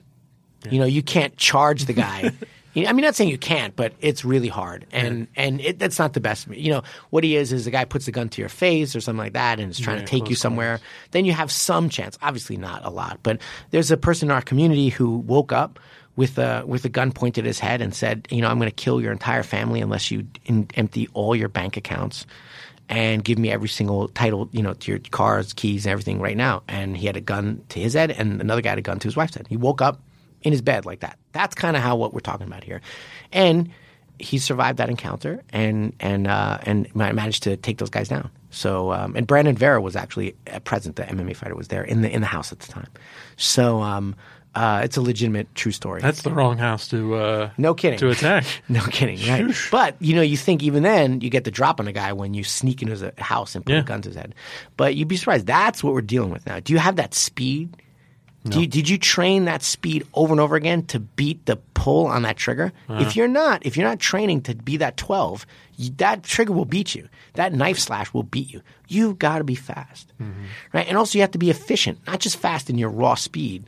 [SPEAKER 3] You know, you can't charge the guy. You know, I mean, not saying you can't, but it's really hard, and and it, that's not the best. You know, what he is is the guy puts the gun to your face or something like that, and is trying
[SPEAKER 2] Yeah,
[SPEAKER 3] to take you somewhere. Then you have some chance. Obviously, not a lot, but there's a person in our community who woke up with a with a gun pointed at his head and said, "You know, I'm going to kill your entire family unless you in, empty all your bank accounts." And give me every single title, you know, to your cars, keys, and everything right now. And he had a gun to his head, and another guy had a gun to his wife's head. He woke up in his bed like that. That's kind of how what we're talking about here. And he survived that encounter and and uh, and managed to take those guys down. So um, and Brandon Vera was actually present. The MMA fighter was there in the in the house at the time. So um, uh, it's a legitimate true story.
[SPEAKER 2] That's the wrong house to uh,
[SPEAKER 3] No kidding.
[SPEAKER 2] to attack.
[SPEAKER 3] No kidding, right? But you know, you think even then you get the drop on a guy when you sneak into his house and put
[SPEAKER 2] Yeah.
[SPEAKER 3] a gun to his head. But you'd be surprised. That's what we're dealing with now. Do you have that speed? Do you, did you train that speed over and over again to beat the pull on that trigger? If you're not, if you're not training to be that twelve, you, that trigger will beat you. That knife slash will beat you. You've got to be fast, right? And also you have to be efficient, not just fast in your raw speed,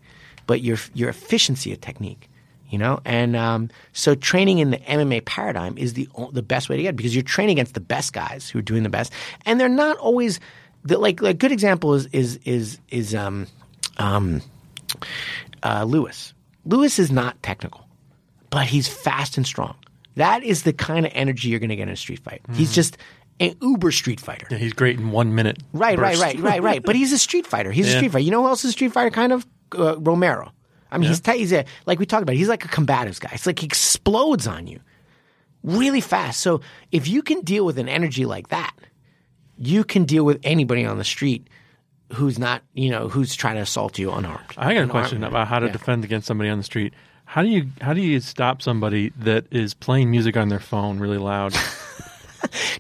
[SPEAKER 3] but your your efficiency of technique you know and um, so training in the mma paradigm is the the best way to get it because you're training against the best guys who are doing the best and they're not always the, like like a good example is is is is um um uh, lewis lewis is not technical but he's fast and strong that is the kind of energy you're going to get in a street fight he's just an uber street fighter
[SPEAKER 2] Yeah, he's great in one minute.
[SPEAKER 3] Right, right,
[SPEAKER 2] burst.
[SPEAKER 3] right, right, right. But he's a street fighter. He's a street fighter. You know who else is a street fighter? Kind of uh, Romero. I mean, he's t- he's a like we talked about. He's like a combatives guy. It's like he explodes on you really fast. So if you can deal with an energy like that, you can deal with anybody on the street who's not, you know, who's trying to assault you unarmed.
[SPEAKER 2] I got a question
[SPEAKER 3] right?
[SPEAKER 2] about how to
[SPEAKER 3] Yeah.
[SPEAKER 2] defend against somebody on the street. How do you how do you stop somebody that is playing music on their phone really loud?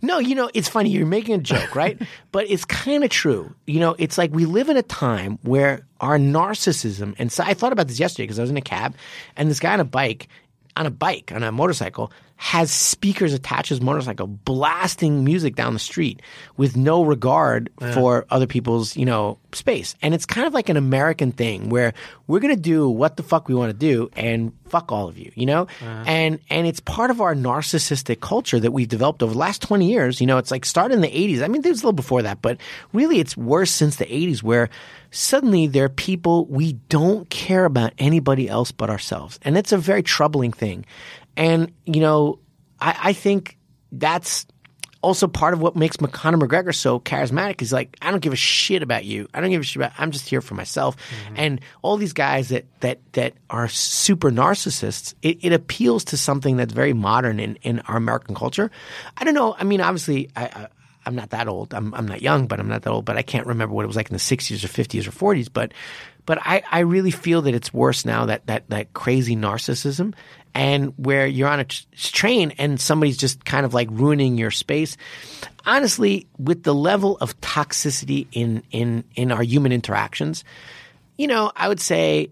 [SPEAKER 3] No, you know, it's funny. You're making a joke, right? but it's kind of true. You know, it's like we live in a time where our narcissism, and so I thought about this yesterday because I was in a cab and this guy on a bike, on a bike, on a motorcycle, has speakers attached to his motorcycle, blasting music down the street with no regard for other people's, you know, space. And it's kind of like an American thing where we're going to do what the fuck we want to do and fuck all of you, you know? Uh-huh. And and it's part of our narcissistic culture that we've developed over the last 20 years. You know, it's like started in the 80s. I mean, there's a little before that, but really it's worse since the 80s where suddenly there are people we don't care about anybody else but ourselves. And it's a very troubling thing. And, you know, I, I think that's also part of what makes Conor McGregor so charismatic is like, I don't give a shit about you. I don't give a shit about, I'm just here for myself. Mm-hmm. And all these guys that, that, that are super narcissists, it, it appeals to something that's very modern in, in our American culture. I don't know. I mean, obviously, I, I I'm not that old. I'm, I'm not young, but I'm not that old. But I can't remember what it was like in the 60s or 50s or 40s. But, but I, I really feel that it's worse now that, that, that crazy narcissism and where you're on a train and somebody's just kind of like ruining your space. Honestly, with the level of toxicity in, in, in our human interactions, you know, I would say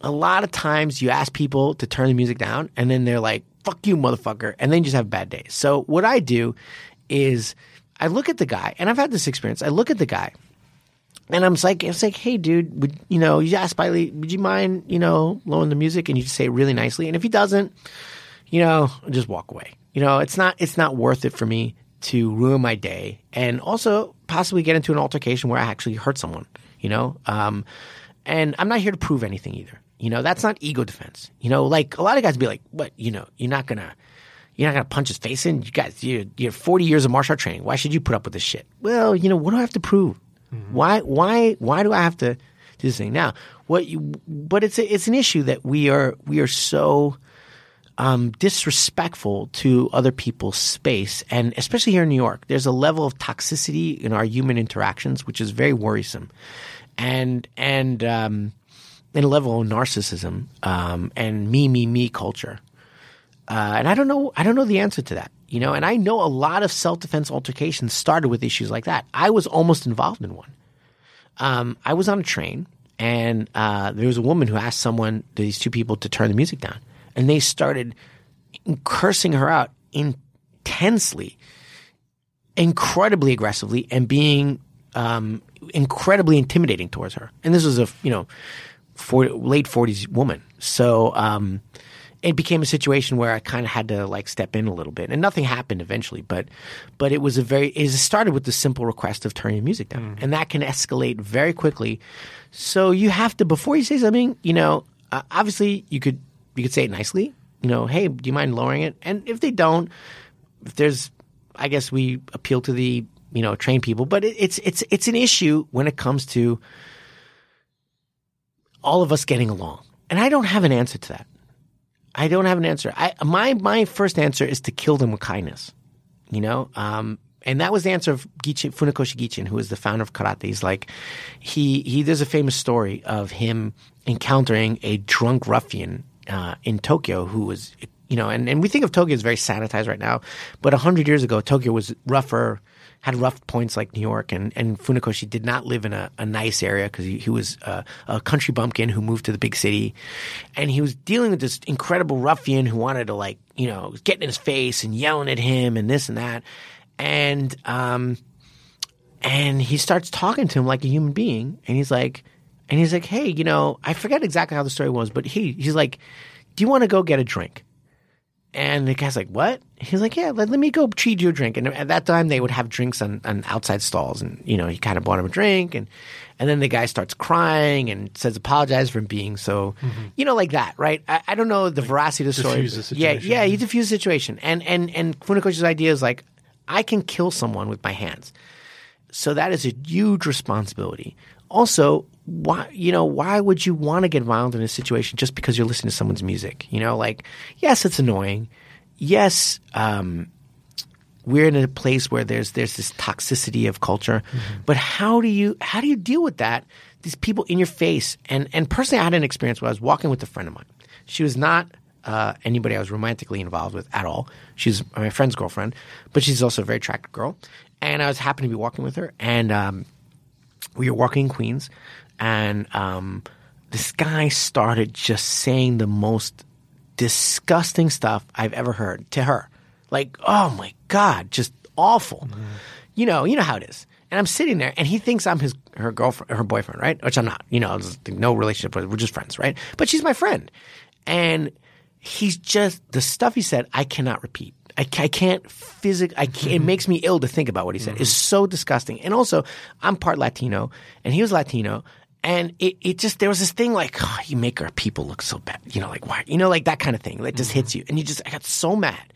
[SPEAKER 3] a lot of times you ask people to turn the music down and then they're like, fuck you, motherfucker. And then you just have bad days. So what I do is I look at the guy and I've had this experience. I look at the guy and I'm like, it's like, hey, dude, would you know? You ask Biley, would you mind, you know, lowering the music? And you just say really nicely. And if he doesn't, you know, just walk away. You know, it's not it's not worth it for me to ruin my day and also possibly get into an altercation where I actually hurt someone. You know, um, and I'm not here to prove anything either. You know, that's not ego defense. You know, like a lot of guys be like, what? You know, you're not gonna. You're not gonna punch his face in. You guys, you're, you're 40 years of martial art training. Why should you put up with this shit? Well, you know, what do I have to prove? Why, why, why do I have to do this thing now? What you, but it's a, it's an issue that we are we are so um, disrespectful to other people's space, and especially here in New York, there's a level of toxicity in our human interactions which is very worrisome, and and um, and a level of narcissism um, and me me me culture. Uh, and I don't know, I don't know the answer to that, you know. And I know a lot of self-defense altercations started with issues like that. I was almost involved in one. Um, I was on a train, and uh, there was a woman who asked someone, these two people, to turn the music down, and they started cursing her out intensely, incredibly aggressively, and being um, incredibly intimidating towards her. And this was a you know, 40, late forties woman. So. Um, it became a situation where I kind of had to like step in a little bit, and nothing happened eventually. But, but it was a very it started with the simple request of turning the music down, and that can escalate very quickly. So you have to before you say something, you know, uh, obviously you could you could say it nicely, you know, hey, do you mind lowering it? And if they don't, if there's, I guess we appeal to the you know trained people, but it, it's it's it's an issue when it comes to all of us getting along, and I don't have an answer to that. I don't have an answer. I my my first answer is to kill them with kindness. You know, um, and that was the answer of Gichin, Funakoshi Gichin, who is the founder of karate. He's like, he he. There's a famous story of him encountering a drunk ruffian uh, in Tokyo who was, you know, and, and we think of Tokyo as very sanitized right now, but hundred years ago, Tokyo was rougher, had rough points like New York, and, and Funakoshi did not live in a, a nice area because he, he was a, a country bumpkin who moved to the big city, and he was dealing with this incredible ruffian who wanted to like, you know, get in his face and yelling at him and this and that, and um, and he starts talking to him like a human being, and he's like, and he's like, hey, you know, I forget exactly how the story was, but he he's like, do you want to go get a drink? And the guy's like, "What?" He's like, "Yeah, let, let me go treat you a drink." And at that time, they would have drinks on, on outside stalls, and you know, he kind of bought him a drink, and and then the guy starts crying and says, "Apologize for being so," mm-hmm. you know, like that, right? I, I don't know the veracity of the story.
[SPEAKER 2] the
[SPEAKER 3] yeah, yeah, he diffused the situation, and and and Funakoshi's idea is like, I can kill someone with my hands, so that is a huge responsibility. Also, why you know why would you want to get violent in a situation just because you're listening to someone's music? You know, like yes, it's annoying. Yes, um, we're in a place where there's there's this toxicity of culture, but how do you how do you deal with that? These people in your face, and and personally, I had an experience where I was walking with a friend of mine. She was not uh, anybody I was romantically involved with at all. She's my friend's girlfriend, but she's also a very attractive girl. And I was happening to be walking with her, and um, we were walking in Queens, and um, this guy started just saying the most disgusting stuff I've ever heard to her. Like, oh my god, just awful. You know, you know how it is. And I'm sitting there, and he thinks I'm his her girlfriend, her boyfriend, right? Which I'm not. You know, no relationship. with We're just friends, right? But she's my friend, and he's just the stuff he said. I cannot repeat. I, I can't physically. I can't, it mm-hmm. makes me ill to think about what he said. It's mm-hmm. so disgusting. And also, I'm part Latino, and he was Latino. And it, it just there was this thing like oh, you make our people look so bad, you know, like why, you know, like that kind of thing, like just hits mm-hmm. you, and you just I got so mad,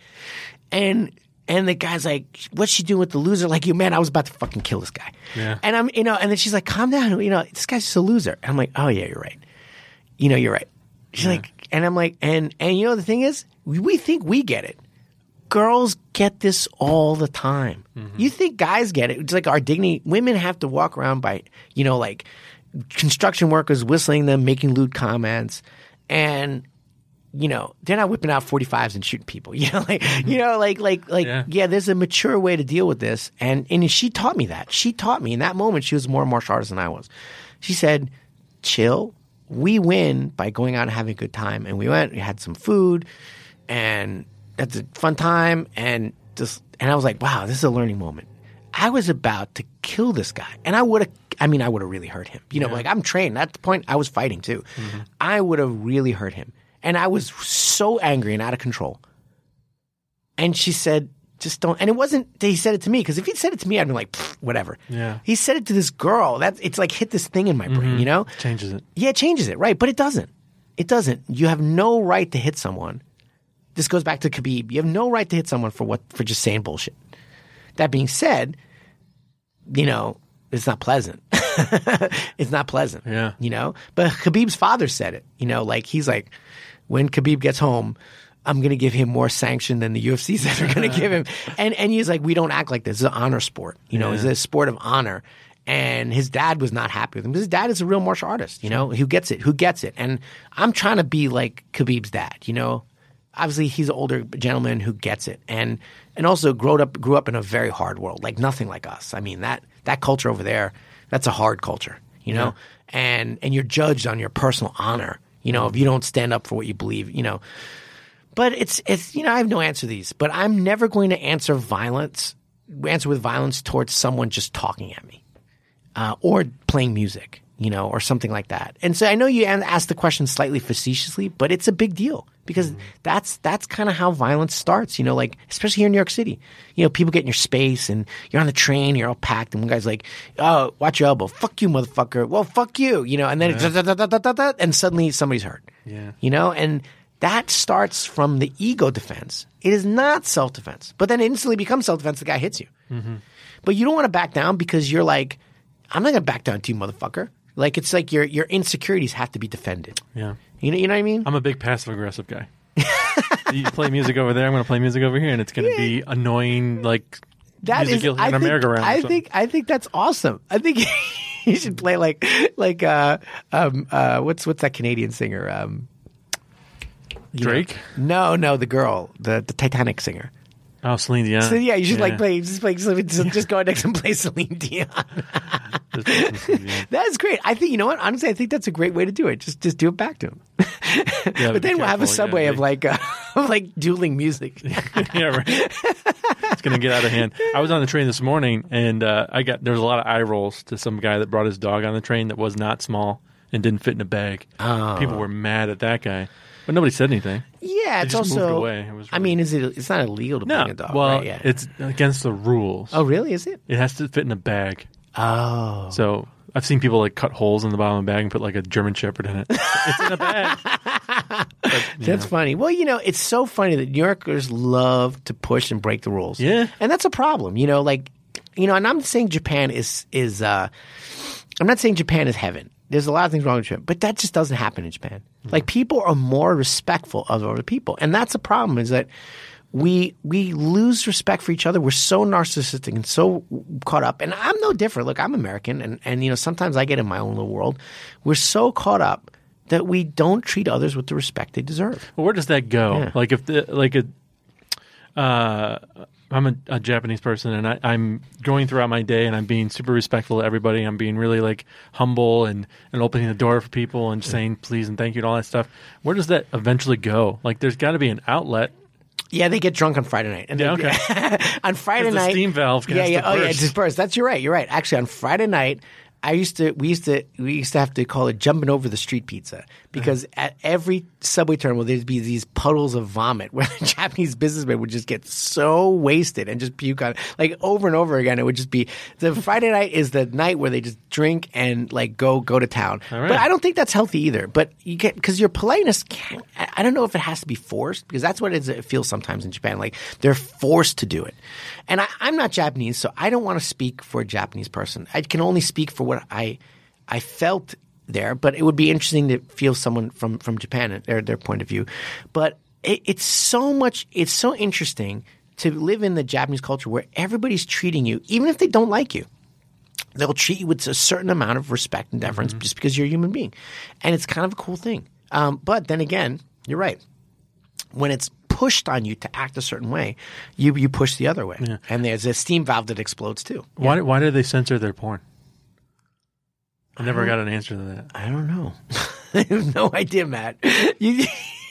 [SPEAKER 3] and and the guy's like, "What's she doing with the loser?" Like you, man, I was about to fucking kill this guy.
[SPEAKER 2] Yeah.
[SPEAKER 3] And I'm, you know, and then she's like, "Calm down, you know, this guy's just a loser." And I'm like, "Oh yeah, you're right. You know, you're right." She's like, and I'm like, and and you know the thing is, we, we think we get it. Girls get this all the time. Mm-hmm. You think guys get it? It's like our dignity. Women have to walk around by, you know, like construction workers whistling them, making lewd comments, and you know they're not whipping out 45s and shooting people. You know, like you know, like like like
[SPEAKER 2] Yeah.
[SPEAKER 3] yeah. There's a mature way to deal with this, and and she taught me that. She taught me in that moment. She was more a martial artist than I was. She said, "Chill. We win by going out and having a good time." And we went. We had some food, and that's a fun time. And just and I was like, "Wow, this is a learning moment." I was about to kill this guy, and I would have. I mean, I would have really hurt him. You know, like I'm trained. At the point, I was fighting too. Mm-hmm. I would have really hurt him, and I was so angry and out of control. And she said, "Just don't." And it wasn't that he said it to me because if he'd said it to me, I'd be like, "Whatever."
[SPEAKER 2] Yeah.
[SPEAKER 3] He said it to this girl. That it's like hit this thing in my brain. Mm-hmm. You know,
[SPEAKER 2] Changes it.
[SPEAKER 3] yeah, it changes it, right? But it doesn't. It doesn't. You have no right to hit someone. This goes back to Khabib. You have no right to hit someone for what for just saying bullshit. That being said, you know, it's not pleasant. it's not pleasant.
[SPEAKER 2] Yeah.
[SPEAKER 3] You know? But Khabib's father said it. You know, like he's like, when Khabib gets home, I'm gonna give him more sanction than the UFC's ever gonna give him. And and he's like, we don't act like this. It's an honor sport. You know, it's a sport of honor. And his dad was not happy with him. His dad is a real martial artist, you know, who gets it, who gets it. And I'm trying to be like Khabib's dad, you know. Obviously, he's an older gentleman who gets it, and and also grew up grew up in a very hard world, like nothing like us. I mean that that culture over there, that's a hard culture, you know. And and you're judged on your personal honor, you know, if you don't stand up for what you believe, you know. But it's it's you know I have no answer to these, but I'm never going to answer violence answer with violence towards someone just talking at me uh, or playing music, you know, or something like that. And so I know you asked the question slightly facetiously, but it's a big deal because that's that's kind of how violence starts. You know, like especially here in New York City, you know, people get in your space and you're on the train, you're all packed, and one guy's like, "Oh, watch your elbow, fuck you, motherfucker." Well, fuck you, you know, and then da- da- da- da- da- da- da, and suddenly somebody's hurt.
[SPEAKER 2] Yeah.
[SPEAKER 3] you know, and that starts from the ego defense. It is not self defense, but then it instantly becomes self defense. The guy hits you. Mm-hmm. But you don't want to back down because you're like, I'm not gonna back down to you, motherfucker. Like it's like your your insecurities have to be defended.
[SPEAKER 2] Yeah.
[SPEAKER 3] You know, you know what I mean?
[SPEAKER 2] I'm a big passive aggressive guy. you play music over there, I'm going to play music over here, and it's going to be annoying, like
[SPEAKER 3] That
[SPEAKER 2] music
[SPEAKER 3] is, I think. I think, I think that's awesome. I think you should play like, like, uh, um, uh, what's what's that Canadian singer? Um, you know-
[SPEAKER 2] Drake.
[SPEAKER 3] No, no, the girl, the the Titanic singer.
[SPEAKER 2] Oh, Celine Dion.
[SPEAKER 3] So yeah, you should like play, just play, just, just go next and play Celine Dion.
[SPEAKER 2] Just play some Celine Dion.
[SPEAKER 3] That's great. I think you know what. Honestly, I think that's a great way to do it. Just just do it back to him.
[SPEAKER 2] Yeah,
[SPEAKER 3] but then we'll have a subway
[SPEAKER 2] yeah,
[SPEAKER 3] of like uh, of like dueling music.
[SPEAKER 2] yeah, right. it's going to get out of hand. I was on the train this morning, and uh, I got there was a lot of eye rolls to some guy that brought his dog on the train that was not small and didn't fit in a bag.
[SPEAKER 3] Oh.
[SPEAKER 2] People were mad at that guy, but nobody said anything.
[SPEAKER 3] yeah, it's also.
[SPEAKER 2] away. It was
[SPEAKER 3] I mean, is it? It's not illegal to
[SPEAKER 2] No,
[SPEAKER 3] bring a dog,
[SPEAKER 2] well,
[SPEAKER 3] right? Yeah.
[SPEAKER 2] it's against the rules.
[SPEAKER 3] oh, really? Is it?
[SPEAKER 2] It has to fit in a bag.
[SPEAKER 3] Oh,
[SPEAKER 2] So I've seen people like cut holes in the bottom of the bag and put like a German Shepherd in it. it's in a bag.
[SPEAKER 3] That's funny. Well, you know, it's so funny that New Yorkers love to push and break the rules.
[SPEAKER 2] Yeah.
[SPEAKER 3] and that's a problem. You know, like you know, and I'm saying Japan is is. uh I'm not saying Japan is heaven. There's a lot of things wrong with Japan, but that just doesn't happen in Japan. Like people are more respectful of other people, and that's a problem. Is that we we lose respect for each other. We're so narcissistic and so caught up. And I'm no different. Look, I'm American, and and you know sometimes I get in my own little world. We're so caught up that we don't treat others with the respect they deserve.
[SPEAKER 2] Well, where does that go?
[SPEAKER 3] Yeah.
[SPEAKER 2] Like if the like a uh, I'm a, a Japanese person, and I, I'm going throughout my day, and I'm being super respectful to everybody. I'm being really like humble and and opening the door for people and saying please and thank you and all that stuff. Where does that eventually go? Like, there's got to be an outlet.
[SPEAKER 3] Yeah, they get drunk on Friday night. And
[SPEAKER 2] Yeah,
[SPEAKER 3] they- on Friday
[SPEAKER 2] the
[SPEAKER 3] night,
[SPEAKER 2] steam valve
[SPEAKER 3] Yeah, yeah. Oh, yeah. It just bursts. That's you're right. You're right. Actually, on Friday night, I used to we used to we used to have to call it jumping over the street pizza uh-huh. because at every subway terminal there'd be these puddles of vomit where the Japanese businessmen would just get so wasted and just puke on it. like over and over again. It would just be the Friday night is the night where they just drink and like go go to town.
[SPEAKER 2] Right.
[SPEAKER 3] But I don't think that's healthy either. But you get because your politeness can I I don't know if it has to be forced because that's what it, is, it feels sometimes in Japan. Like they're forced to do it. And I, I'm not Japanese, so I don't want to speak for a Japanese person. I can only speak for what I I felt there. But it would be interesting to feel someone from from Japan and their their point of view. But it, it's so much. It's so interesting to live in the Japanese culture where everybody's treating you, even if they don't like you they'll treat you with a certain amount of respect and deference just because you're a human being. And it's kind of a cool thing. Um, but then again, you're right. When it's pushed on you to act a certain way, you, you push the other way. And there's a steam valve that explodes too.
[SPEAKER 2] Why why do they censor their porn? I never got an answer to that.
[SPEAKER 3] I don't know. I have no idea, Matt. You,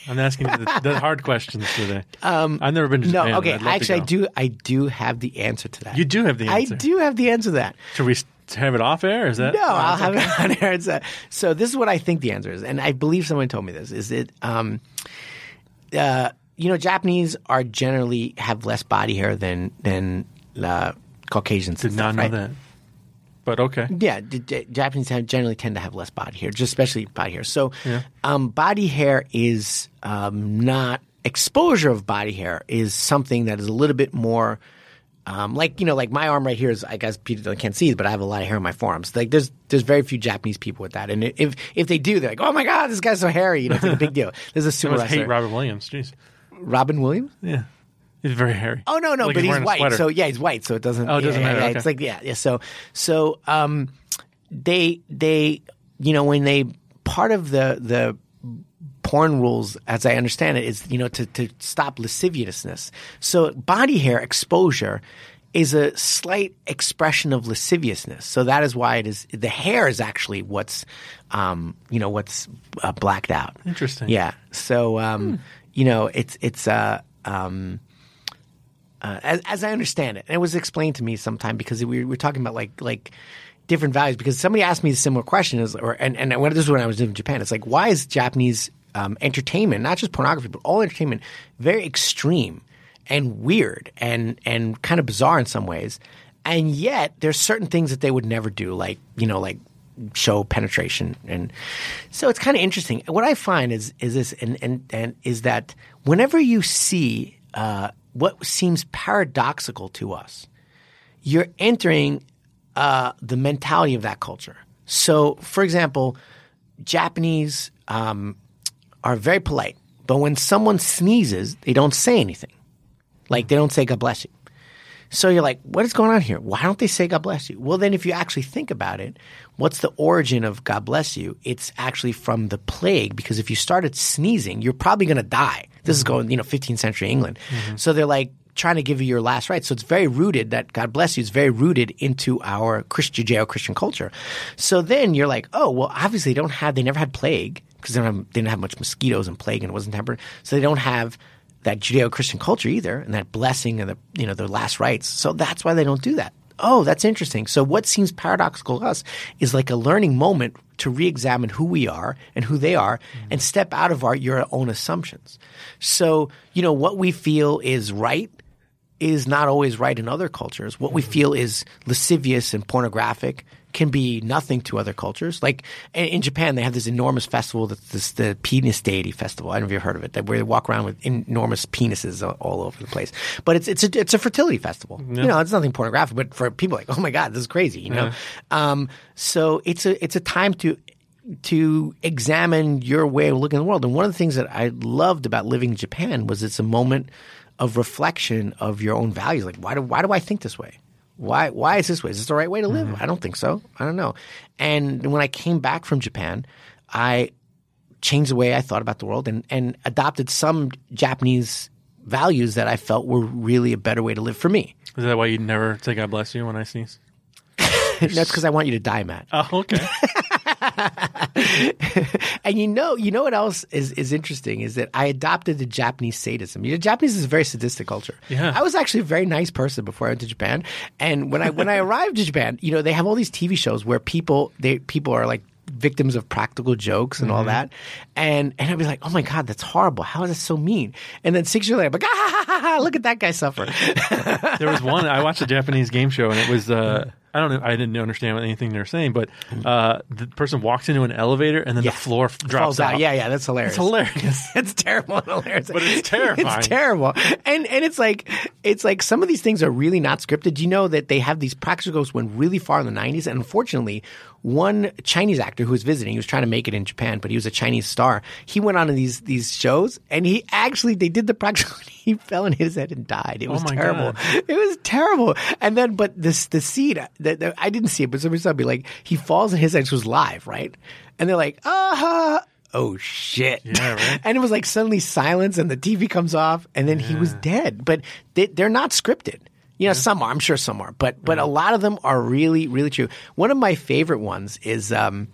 [SPEAKER 2] I'm asking you the, the hard questions today. I've never been to
[SPEAKER 3] no,
[SPEAKER 2] Japan.
[SPEAKER 3] okay.
[SPEAKER 2] Love to
[SPEAKER 3] Actually, I do. I do have the answer to that.
[SPEAKER 2] You do have the answer.
[SPEAKER 3] I do have the answer to that.
[SPEAKER 2] Should we have it off air? Is that
[SPEAKER 3] No, I'll have
[SPEAKER 2] okay.
[SPEAKER 3] it on air. It's, uh, so this is what I think the answer is, and I believe someone told me this. Is it, um, uh, you know, Japanese are generally have less body hair than than uh, Caucasians.
[SPEAKER 2] Did not
[SPEAKER 3] stuff,
[SPEAKER 2] know
[SPEAKER 3] right?
[SPEAKER 2] that. But okay.
[SPEAKER 3] Yeah, d- d- Japanese have, generally tend to have less body hair, just especially body hair. So, um, body hair is um, not exposure of body hair is something that is a little bit more. Um, like you know, like my arm right here is I guess people can't see, but I have a lot of hair on my forearms. Like there's there's very few Japanese people with that, and if if they do, they're like, oh my god, this guy's so hairy. You know, it's like a big deal. There's a
[SPEAKER 2] I super.
[SPEAKER 3] wrestler,
[SPEAKER 2] hate Robert Williams. Jeez.
[SPEAKER 3] Robin Williams.
[SPEAKER 2] Yeah. He's very hairy.
[SPEAKER 3] Oh no, no,
[SPEAKER 2] Like
[SPEAKER 3] but he's
[SPEAKER 2] a
[SPEAKER 3] white. So yeah, he's white. So it doesn't.
[SPEAKER 2] Oh, it doesn't
[SPEAKER 3] yeah,
[SPEAKER 2] matter,
[SPEAKER 3] yeah,
[SPEAKER 2] okay.
[SPEAKER 3] It's like yeah, yeah. So so um, they they you know when they part of the the porn rules, as I understand it, is you know to to stop lasciviousness. So body hair exposure is a slight expression of lasciviousness. So that is why it is the hair is actually what's um, you know what's uh, blacked out.
[SPEAKER 2] Interesting.
[SPEAKER 3] Yeah. So um, you know it's it's uh um uh, as, as I understand it, and it was explained to me sometime because we were talking about like like different values. Because somebody asked me a similar question, is or and and when, this is when I was in Japan. It's like why is Japanese um, entertainment, not just pornography, but all entertainment, very extreme and weird and and kind of bizarre in some ways, and yet there's certain things that they would never do, like you know like show penetration and so it's kind of interesting what i find is is this and and, and is that whenever you see uh, what seems paradoxical to us you're entering uh, the mentality of that culture so for example japanese um, are very polite but when someone sneezes they don't say anything like they don't say god bless you so you're like, what is going on here? Why don't they say God bless you? Well, then if you actually think about it, what's the origin of God bless you? It's actually from the plague because if you started sneezing, you're probably going to die. This is going, you know, 15th century England. Mm-hmm. So they're like trying to give you your last rites. So it's very rooted that God bless you is very rooted into our Christian Judeo-Christian culture. So then you're like, oh, well, obviously they don't have, they never had plague because they, they didn't have much mosquitoes and plague and it wasn't tempered. So they don't have that Judeo-Christian culture either, and that blessing and the you know the last rites. So that's why they don't do that. Oh, that's interesting. So what seems paradoxical to us is like a learning moment to re-examine who we are and who they are, mm-hmm. and step out of our your own assumptions. So you know what we feel is right is not always right in other cultures. What we mm-hmm. feel is lascivious and pornographic can be nothing to other cultures. Like in, Japan, they have this enormous festival that's this, the penis deity festival. I don't know if you've heard of it, where they walk around with enormous penises all, over the place. But it's it's a it's a fertility festival. You know, it's nothing pornographic, but for people like, oh my god, this is crazy. You know, um, so it's a it's a time to to examine your way of looking at the world. And one of the things that I loved about living in Japan was it's a moment of reflection of your own values. Like, why do why do I think this way? Why why is this way? Is this the right way to live? Mm-hmm. I don't think so. I don't know. And when I came back from Japan, I changed the way I thought about the world and, and adopted some Japanese values that I felt were really a better way to live for me.
[SPEAKER 2] Is that why you never say God bless you when I sneeze?
[SPEAKER 3] That's because I want you to die, Matt.
[SPEAKER 2] Oh, okay.
[SPEAKER 3] And you know, you know what else is, is interesting is that I adopted the Japanese sadism. You know, Japanese is a very sadistic culture.
[SPEAKER 2] Yeah.
[SPEAKER 3] I was actually a very nice person before I went to Japan. And when I when I arrived to Japan, you know, they have all these TV shows where people they people are like victims of practical jokes and all that. And and I'd be like, oh my God, that's horrible. How is that so mean? And then six years later, I'm like, ah, ha, ha, ha, look at that guy suffer.
[SPEAKER 2] there was one I watched a Japanese game show and it was uh, I don't know I didn't understand anything they were saying, but uh, the person walks into an elevator and then
[SPEAKER 3] Yeah.
[SPEAKER 2] the floor f- drops
[SPEAKER 3] Falls out.
[SPEAKER 2] out.
[SPEAKER 3] Yeah, yeah, that's hilarious.
[SPEAKER 2] It's hilarious.
[SPEAKER 3] it's terrible and hilarious.
[SPEAKER 2] But it's terrifying.
[SPEAKER 3] It's terrible. And and it's like it's like some of these things are really not scripted. Do you know that they have these practical jokes went really far in the nineties and unfortunately one Chinese actor who was visiting, he was trying to make it in Japan, but he was a Chinese star. He went on to these these shows and he actually they did the practical he fell hit his head and died. It was
[SPEAKER 2] my
[SPEAKER 3] terrible.
[SPEAKER 2] God.
[SPEAKER 3] It was terrible. And then but this the scene that I didn't see it, but somebody saw me like he falls and his head was live, right? And they're like, ah oh shit.
[SPEAKER 2] Yeah, right.
[SPEAKER 3] and it was like suddenly silence and the TV comes off and then he was dead. But they, they're not scripted. You know, some are. I'm sure some are, but but a lot of them are really really true. One of my favorite ones is um,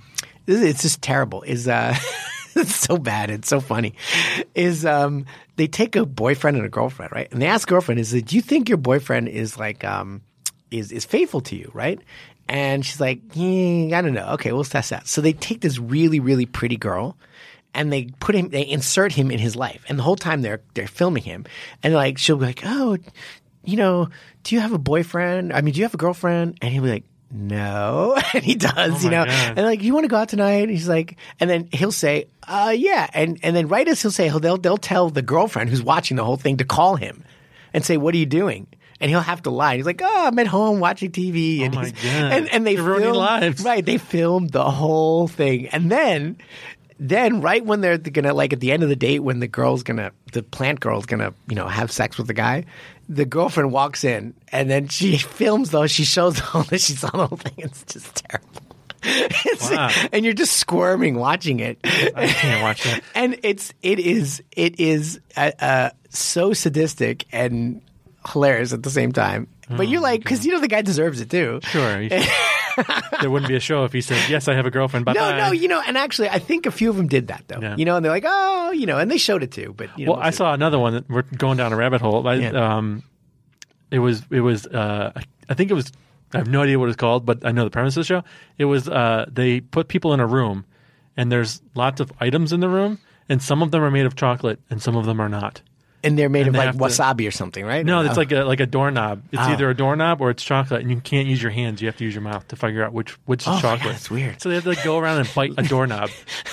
[SPEAKER 3] this it's just terrible. Is uh, it's so bad. It's so funny. Is um, they take a boyfriend and a girlfriend, right? And they ask girlfriend, is do you think your boyfriend is like um, is is faithful to you, right? And she's like, "Yeah, I don't know. Okay, we'll test that. So they take this really really pretty girl and they put him they insert him in his life and the whole time they're they're filming him and like she'll be like oh you know do you have a boyfriend i mean do you have a girlfriend and he'll be like no and he does you know
[SPEAKER 2] God.
[SPEAKER 3] and like you want to go out tonight and he's like and then he'll say uh yeah and and then right as he'll say they'll they'll tell the girlfriend who's watching the whole thing to call him and say what are you doing and he'll have to lie. He's like, "Oh, I'm at home watching TV." And
[SPEAKER 2] Oh my God.
[SPEAKER 3] and and they
[SPEAKER 2] You're
[SPEAKER 3] film-
[SPEAKER 2] lives.
[SPEAKER 3] Right, they filmed the whole thing, and then, then right when they're gonna like at the end of the date, when the girl's gonna, the plant girl's gonna, you know, have sex with the guy, the girlfriend walks in, and then she films though. She shows all that she saw the whole thing. It's just terrible. It's-
[SPEAKER 2] Wow.
[SPEAKER 3] And you're just squirming watching it.
[SPEAKER 2] I can't watch that.
[SPEAKER 3] and it's it is it is uh, uh, so sadistic and hilarious at the same time. But you're like, because you know the guy deserves it too.
[SPEAKER 2] Oh, Sure. there wouldn't be a show if he said, "Yes, I have a girlfriend." Bye
[SPEAKER 3] No, no, you know, and actually, I think a few of them did that though.
[SPEAKER 2] Yeah.
[SPEAKER 3] You know, and they're like, oh, you know, and they showed it too. But you know,
[SPEAKER 2] Well, I saw another one that we're going down a rabbit hole. I,
[SPEAKER 3] Yeah.
[SPEAKER 2] um, it was it was uh, I- I think it was I have no idea what it's called, but I know the premise of the show. It was uh, they put people in a room, and there's lots of items in the room, and some of them are made of chocolate, and some of them are not.
[SPEAKER 3] And they're made of
[SPEAKER 2] they
[SPEAKER 3] like
[SPEAKER 2] have to-
[SPEAKER 3] wasabi or something, right?
[SPEAKER 2] No, it's like a like a doorknob. It's
[SPEAKER 3] Oh.
[SPEAKER 2] either a doorknob or it's chocolate, and you can't use your hands. You have to use your mouth to figure out which which is
[SPEAKER 3] Oh my God,
[SPEAKER 2] chocolate.
[SPEAKER 3] that's weird.
[SPEAKER 2] So they have to like, go around and bite a doorknob,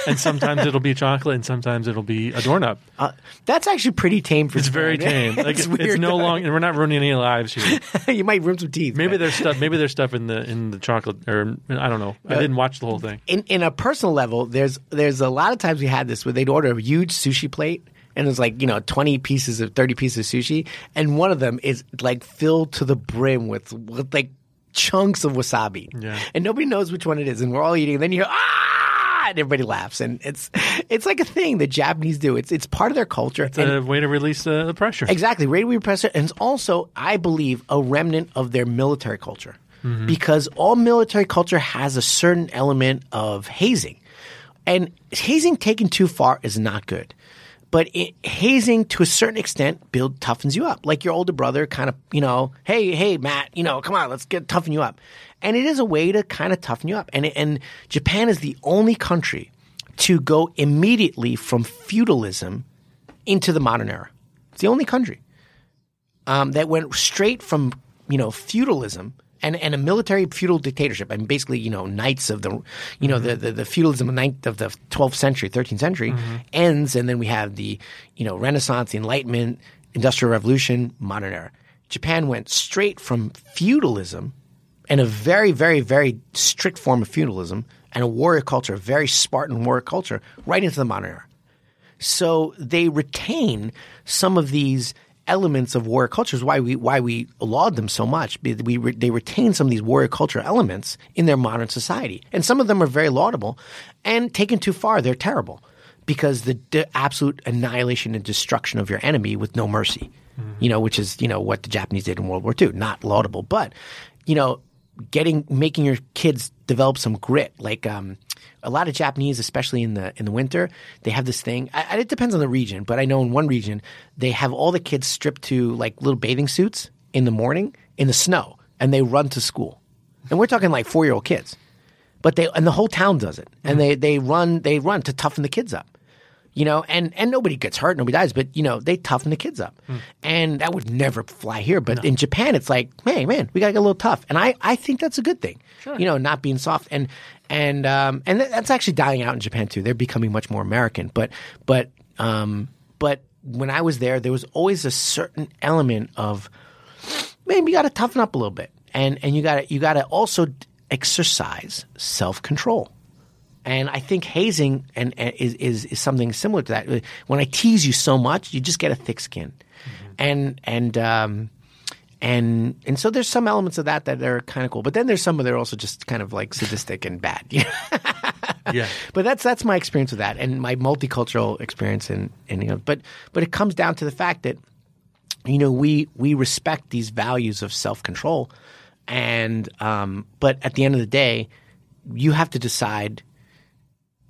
[SPEAKER 2] and sometimes it'll be chocolate, and sometimes it'll be a doorknob.
[SPEAKER 3] Uh, that's actually pretty tame for
[SPEAKER 2] It's very tame. Like
[SPEAKER 3] it's
[SPEAKER 2] it's,
[SPEAKER 3] weird.
[SPEAKER 2] no long, and we're not ruining any lives here.
[SPEAKER 3] you might ruin some teeth.
[SPEAKER 2] Maybe there's stuff. Maybe there's stuff in the in the chocolate, or I don't know. I didn't watch the whole thing.
[SPEAKER 3] in in a personal level, there's there's a lot of times we had this where they'd order a huge sushi plate and it's like you know twenty pieces of thirty pieces of sushi, and one of them is like filled to the brim with with like chunks of wasabi,
[SPEAKER 2] Yeah.
[SPEAKER 3] and nobody knows which one it is, and we're all eating, and then you hear ah, and everybody laughs, and it's it's like a thing that Japanese do. It's it's part of their culture.
[SPEAKER 2] It's
[SPEAKER 3] and-
[SPEAKER 2] a way to release uh, the pressure.
[SPEAKER 3] Exactly. Radio repressor, and it's also, I believe, a remnant of their military culture. Because all military culture has a certain element of hazing. And hazing taken too far is not good. But it, hazing to a certain extent build toughens you up. Like your older brother kind of, you know, hey, hey, Matt, you know, come on, let's get toughen you up. And it is a way to kind of toughen you up. And and Japan is the only country to go immediately from feudalism into the modern era. It's the only country um, that went straight from you know feudalism and, and a military feudal dictatorship. I mean, basically, you know, knights of the you know mm-hmm. the, the, the feudalism of, ninth, of the 12th century, 13th century mm-hmm. ends, and then we have the you know Renaissance, the Enlightenment, Industrial Revolution, modern era. Japan went straight from feudalism and a very, very, very strict form of feudalism and a warrior culture, a very Spartan warrior culture, right into the modern era. So they retain some of these elements of warrior cultures. Why we why we laud them so much? We re, they retain some of these warrior culture elements in their modern society, and some of them are very laudable. And taken too far, they're terrible because the, the absolute annihilation and destruction of your enemy with no mercy, you know, which is you know what the Japanese did in World War II. Not laudable, but you know, getting making your kids develop some grit, like. Um, a lot of Japanese, especially in the in the winter, they have this thing. I, it depends on the region, but I know in one region they have all the kids stripped to like little bathing suits in the morning in the snow, and they run to school. And we're talking like four year old kids, but they and the whole town does it, and mm-hmm. they they run they run to toughen the kids up. You know, and, and nobody gets hurt, nobody dies, but you know, they toughen the kids up. And that would never fly here. But in Japan, it's like, hey man, we gotta get a little tough. And I, I think that's a good thing. You know, not being soft. And and um and th- that's actually dying out in Japan too. They're becoming much more American. But but um but when I was there, there was always a certain element of maybe you got to toughen up a little bit, and and you got to you got to also exercise self control. And I think hazing and, and is, is is something similar to that. When I tease you so much, you just get a thick skin, and and um, and and so there's some elements of that that are kind of cool. But then there's some that are also just kind of like sadistic and bad.
[SPEAKER 2] Yeah.
[SPEAKER 3] but that's that's my experience with that and my multicultural experience and and you know but but it comes down to the fact that you know we we respect these values of self-control and um but at the end of the day you have to decide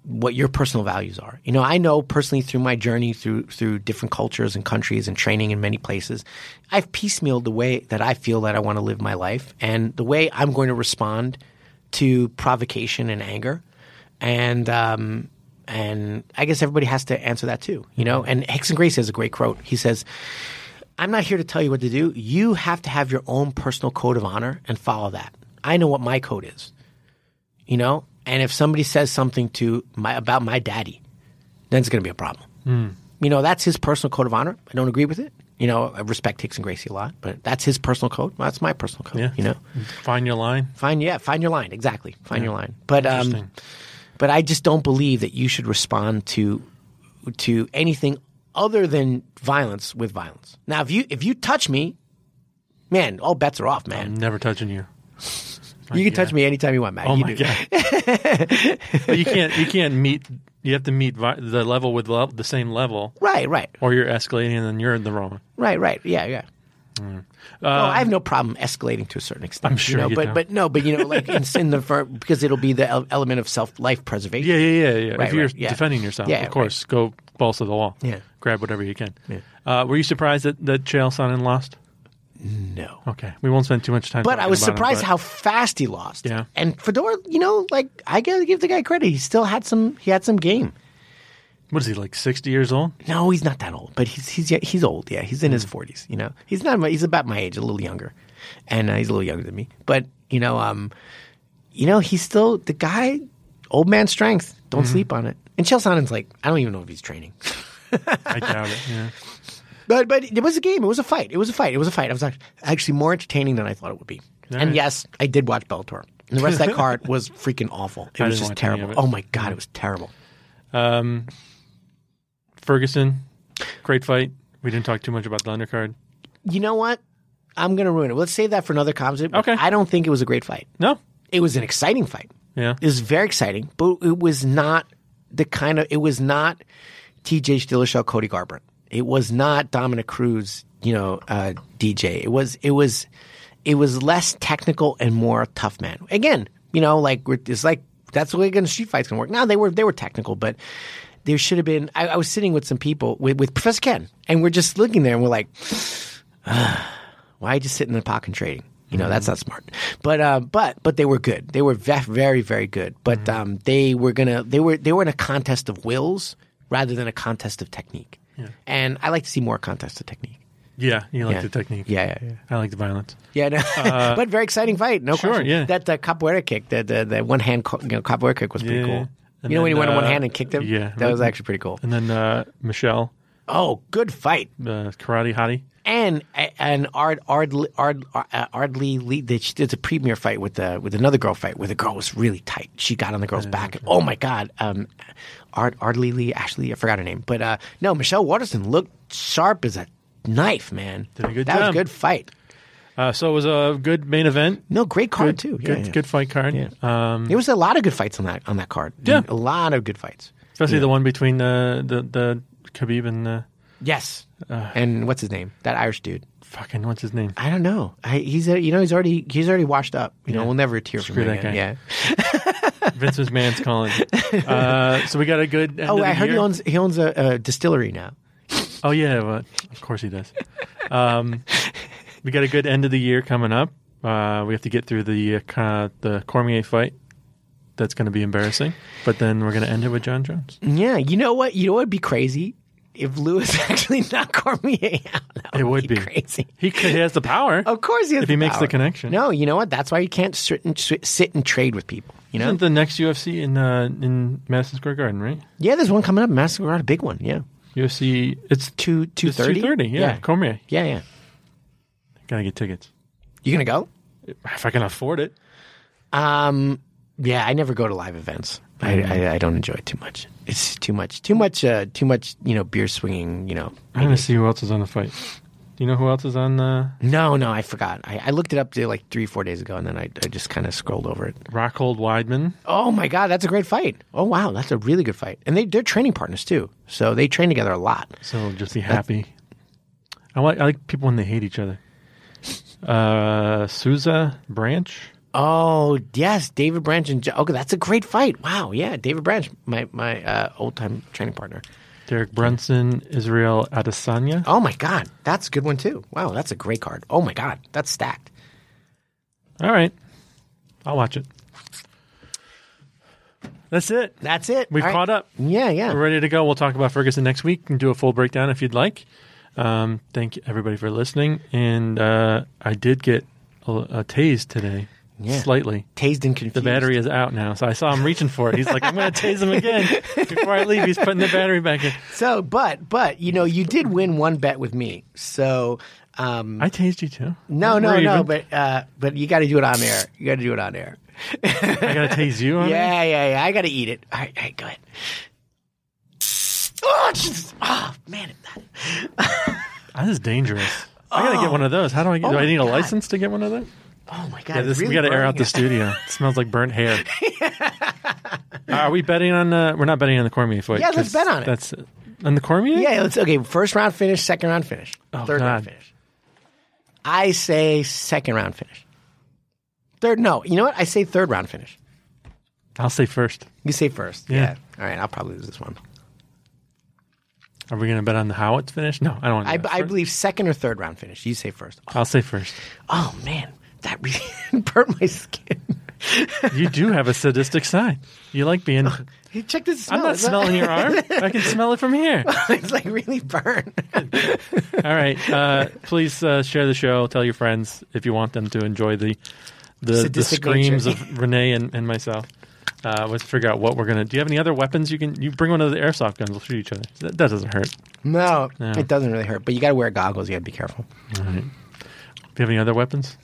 [SPEAKER 3] what your personal values are. You know, I know personally through my journey through through different cultures and countries and training in many places, I've piecemealed the way that I feel that I want to live my life and the way I'm going to respond to provocation and anger. And um and I guess everybody has to answer that too, you know? And Rickson Gracie has a great quote. He says, I'm not here to tell you what to do. You have to have your own personal code of honor and follow that. I know what my code is you know and if somebody says something to my about my daddy then it's going to be a problem. You know that's his personal code of honor. I don't agree with it. You know i respect Rickson Gracie a lot but that's his personal code. Well, that's my personal code
[SPEAKER 2] Yeah.
[SPEAKER 3] you know?
[SPEAKER 2] Find your line.
[SPEAKER 3] find yeah find your line. Exactly. Find your line. But um but i just don't believe that you should respond to to anything other than violence with violence. Now if you if you touch me man all bets are off man.
[SPEAKER 2] I'm never touching you.
[SPEAKER 3] You can touch me anytime you want Matt.
[SPEAKER 2] Oh
[SPEAKER 3] You
[SPEAKER 2] my
[SPEAKER 3] do.
[SPEAKER 2] god! you can't. You can't meet. You have to meet vi- the level with le- the same level,
[SPEAKER 3] right right
[SPEAKER 2] or you're escalating, and then you're in the wrong.
[SPEAKER 3] Right, right. Yeah, yeah. oh, I have no problem escalating to a certain extent.
[SPEAKER 2] I'm sure
[SPEAKER 3] you know,
[SPEAKER 2] you
[SPEAKER 3] but
[SPEAKER 2] don't.
[SPEAKER 3] but no, but you know, like in, in the for, because it'll be the el- element of self life preservation.
[SPEAKER 2] Yeah, yeah, yeah, yeah.
[SPEAKER 3] Right,
[SPEAKER 2] if you're
[SPEAKER 3] right, yeah.
[SPEAKER 2] defending yourself,
[SPEAKER 3] Yeah,
[SPEAKER 2] of
[SPEAKER 3] right.
[SPEAKER 2] course, go balls to the wall.
[SPEAKER 3] Yeah.
[SPEAKER 2] grab whatever you can. Uh, were you surprised that that Chael Sonnen lost?
[SPEAKER 3] No,
[SPEAKER 2] Okay, we won't spend too much time.
[SPEAKER 3] but I was
[SPEAKER 2] about him,
[SPEAKER 3] surprised
[SPEAKER 2] but-
[SPEAKER 3] how fast he lost.
[SPEAKER 2] Yeah.
[SPEAKER 3] and Fedor, you know, like I gotta give the guy credit. He still had some. He had some game.
[SPEAKER 2] What is he like? Sixty years old?
[SPEAKER 3] No, he's not that old, but he's he's he's old. Yeah, he's in
[SPEAKER 2] Hmm.
[SPEAKER 3] his forties. You know, he's not. He's about my age, a little younger, and uh, he's a little younger than me. But you know, um, you know, he's still the guy. Old man strength. Don't
[SPEAKER 2] Hmm.
[SPEAKER 3] sleep on it. And Chael Sonnen's like, I don't even know if he's training.
[SPEAKER 2] I doubt it. Yeah.
[SPEAKER 3] But but it was a game. It was a fight. It was a fight. It was a fight. It was actually more entertaining than I thought it would be.
[SPEAKER 2] All
[SPEAKER 3] and
[SPEAKER 2] right.
[SPEAKER 3] yes, I did watch Bellator. And the rest of that card was freaking awful. It
[SPEAKER 2] I
[SPEAKER 3] was just terrible.
[SPEAKER 2] it.
[SPEAKER 3] Oh my god, it was terrible.
[SPEAKER 2] Um, Ferguson, great fight. We didn't talk too much about the undercard.
[SPEAKER 3] You know what? I'm gonna ruin it. Let's save that for another conversation.
[SPEAKER 2] Okay.
[SPEAKER 3] I don't think it was a great fight.
[SPEAKER 2] No.
[SPEAKER 3] It was an exciting fight.
[SPEAKER 2] Yeah.
[SPEAKER 3] It was very exciting, but it was not the kind of. It was not T.J. Dillashaw, Cody Garbrandt. It was not Dominick Cruz, you know, uh, DJ. It was. It was. It was less technical and more tough man. Again, you know, like it's like that's the way gonna street fights gonna work. Now they were they were technical, but there should have been. I, I was sitting with some people with, with Professor Ken, and we're just looking there, and we're like, why just sit in the pocket and trading? You know, that's not smart. But uh, but but they were good. They were ve- very very good. But um, they were gonna they were they were in a contest of wills rather than a contest of technique. And I like to see more contest of technique.
[SPEAKER 2] Yeah. You like
[SPEAKER 3] Yeah.
[SPEAKER 2] the technique.
[SPEAKER 3] Yeah, yeah, yeah.
[SPEAKER 2] I like the violence.
[SPEAKER 3] Yeah, no. but very exciting fight. No
[SPEAKER 2] Uh, sure,
[SPEAKER 3] question.
[SPEAKER 2] yeah.
[SPEAKER 3] That uh, capoeira kick, the the, the one hand co- you know, capoeira kick was pretty
[SPEAKER 2] Yeah.
[SPEAKER 3] cool.
[SPEAKER 2] And
[SPEAKER 3] you know when he
[SPEAKER 2] then,
[SPEAKER 3] went on one
[SPEAKER 2] uh,
[SPEAKER 3] hand and kicked him?
[SPEAKER 2] yeah.
[SPEAKER 3] that was actually pretty cool.
[SPEAKER 2] And then uh, Michelle,
[SPEAKER 3] Oh, good fight.
[SPEAKER 2] uh, karate hottie.
[SPEAKER 3] and and Ard Ard Ard uh, Ardley Lee did she did a premiere fight with the with another girl fight where the girl was really tight. She got on the girl's back. And, oh my god, um, Ard Ardley Lee Ashley I forgot her name, but uh, no, Michelle Waterson looked sharp as a knife, man.
[SPEAKER 2] Did a good
[SPEAKER 3] that was a good fight.
[SPEAKER 2] Uh, so it was a good main event.
[SPEAKER 3] No, great card
[SPEAKER 2] Good,
[SPEAKER 3] too. Yeah,
[SPEAKER 2] good,
[SPEAKER 3] yeah.
[SPEAKER 2] good fight card.
[SPEAKER 3] Yeah.
[SPEAKER 2] Um,
[SPEAKER 3] There was a lot of good fights on that on that card.
[SPEAKER 2] Yeah.
[SPEAKER 3] a lot of good fights.
[SPEAKER 2] Especially
[SPEAKER 3] Yeah.
[SPEAKER 2] the one between uh, the the Khabib and uh,
[SPEAKER 3] Yes. and what's his name? That Irish dude.
[SPEAKER 2] fucking what's his name?
[SPEAKER 3] I don't know. I, he's a, you know he's already he's already washed up. You know we'll never hear
[SPEAKER 2] Screw
[SPEAKER 3] from him
[SPEAKER 2] that
[SPEAKER 3] again.
[SPEAKER 2] guy.
[SPEAKER 3] Yeah.
[SPEAKER 2] Vince McMahon's calling. Uh, so we got a good. End
[SPEAKER 3] Oh,
[SPEAKER 2] of the
[SPEAKER 3] I heard
[SPEAKER 2] year.
[SPEAKER 3] he owns he owns a, a distillery now.
[SPEAKER 2] Oh yeah, well, of course he does. Um, we got a good end of the year coming up. Uh, we have to get through the uh, the Cormier fight. That's going to be embarrassing, but then we're going to end it with Jon Jones.
[SPEAKER 3] Yeah. You know what? You know what'd be crazy if Lewis actually knocked Cormier out.
[SPEAKER 2] It would be
[SPEAKER 3] crazy.
[SPEAKER 2] He could, he has the power.
[SPEAKER 3] Of course he has the.
[SPEAKER 2] If he
[SPEAKER 3] the
[SPEAKER 2] makes the connection.
[SPEAKER 3] No, you know what? That's why you can't sit and, sit and trade with people. You know?
[SPEAKER 2] Isn't the next UFC in uh, in Madison Square Garden, right?
[SPEAKER 3] yeah, there's one coming up. Madison Square Garden, a big one. Yeah.
[SPEAKER 2] UFC. It's
[SPEAKER 3] Two two thirty.
[SPEAKER 2] 230, Yeah,
[SPEAKER 3] Yeah.
[SPEAKER 2] Cormier.
[SPEAKER 3] Yeah, yeah.
[SPEAKER 2] Got to get tickets
[SPEAKER 3] You gonna go?
[SPEAKER 2] if I can afford it.
[SPEAKER 3] Um, yeah, I never go to live events. I, I, I don't enjoy it too much. It's too much, too much, uh, too much. You know, beer swinging. You know.
[SPEAKER 2] I'm going to see who else is on the fight. Do you know who else is on uh,
[SPEAKER 3] No, no, I forgot. I, I looked it up to like three, four days ago, and then I, I just kind of scrolled over it.
[SPEAKER 2] Rockhold Weidman?
[SPEAKER 3] Oh my god, that's a great fight. Oh wow, that's a really good fight. And they they're training partners too, so they train together a lot.
[SPEAKER 2] So just be happy. I like I like people when they hate each other. Uh, Souza Branch.
[SPEAKER 3] Oh yes, David Branch and Jo- okay, that's a great fight. Wow, yeah, David Branch, my my uh, old time training partner.
[SPEAKER 2] Derek Brunson, Israel Adesanya.
[SPEAKER 3] Oh my god, that's a good one too. Wow, that's a great card. Oh my god, that's stacked.
[SPEAKER 2] All right, I'll watch it. That's it.
[SPEAKER 3] That's it.
[SPEAKER 2] We've
[SPEAKER 3] All right.
[SPEAKER 2] caught up.
[SPEAKER 3] Yeah, yeah.
[SPEAKER 2] We're ready to go. We'll talk about Ferguson next week and do a full breakdown if you'd like. Um, thank everybody for listening. And uh, I did get a, a tase today,
[SPEAKER 3] Yeah.
[SPEAKER 2] slightly.
[SPEAKER 3] Tased and confused.
[SPEAKER 2] The battery is out now, so I saw him reaching for it. He's like, "I'm going to tase him again before I leave." He's putting the battery back in.
[SPEAKER 3] So, but but you know, you did win one bet with me. So. Um,
[SPEAKER 2] I tased you too.
[SPEAKER 3] no, no, no,
[SPEAKER 2] even.
[SPEAKER 3] but uh, but you got to do it on air. You got to do it on air.
[SPEAKER 2] I got to tase you on it?
[SPEAKER 3] Yeah, yeah, yeah. I got to eat it. All right, all right, go ahead. Oh, Jesus. oh man.
[SPEAKER 2] That is dangerous. I got to get one of those. How do I get?
[SPEAKER 3] Oh
[SPEAKER 2] do I need a license to get one of those?
[SPEAKER 3] Oh my god.
[SPEAKER 2] Yeah, this,
[SPEAKER 3] really
[SPEAKER 2] we got to air out the studio. It smells like burnt hair. Are we betting on? Uh, we're not betting on the Cormier fight.
[SPEAKER 3] Yeah, let's bet on it.
[SPEAKER 2] That's on the Cormier.
[SPEAKER 3] Yeah, let's okay. First round finish, second round finish,
[SPEAKER 2] Oh,
[SPEAKER 3] third round finish. I say second round finish. Third, no. You know what? I say third round finish.
[SPEAKER 2] I'll say first.
[SPEAKER 3] You say first.
[SPEAKER 2] Yeah.
[SPEAKER 3] All right. I'll probably lose this one.
[SPEAKER 2] Are we going to bet on the how it's finished? No, I don't want to.
[SPEAKER 3] I, I believe second or third round finish. You say first.
[SPEAKER 2] I'll say first.
[SPEAKER 3] Oh man, that really burnt my skin.
[SPEAKER 2] You do have a sadistic side. You like being.
[SPEAKER 3] Hey, check this. Smell.
[SPEAKER 2] I'm not smelling your arm. I can smell it from here.
[SPEAKER 3] it's like really burnt.
[SPEAKER 2] All right. Uh, please uh, share the show. Tell your friends if you want them to enjoy the the, the screams
[SPEAKER 3] nature.
[SPEAKER 2] of Renee and, and myself. Uh, let's figure out what we're gonna. Do you have any other weapons you can? You bring one of the airsoft guns. We'll shoot each other. That, that doesn't hurt.
[SPEAKER 3] No,
[SPEAKER 2] No.
[SPEAKER 3] it doesn't really hurt. But you got to wear goggles. You got to be careful. All right.
[SPEAKER 2] Do you have any other weapons?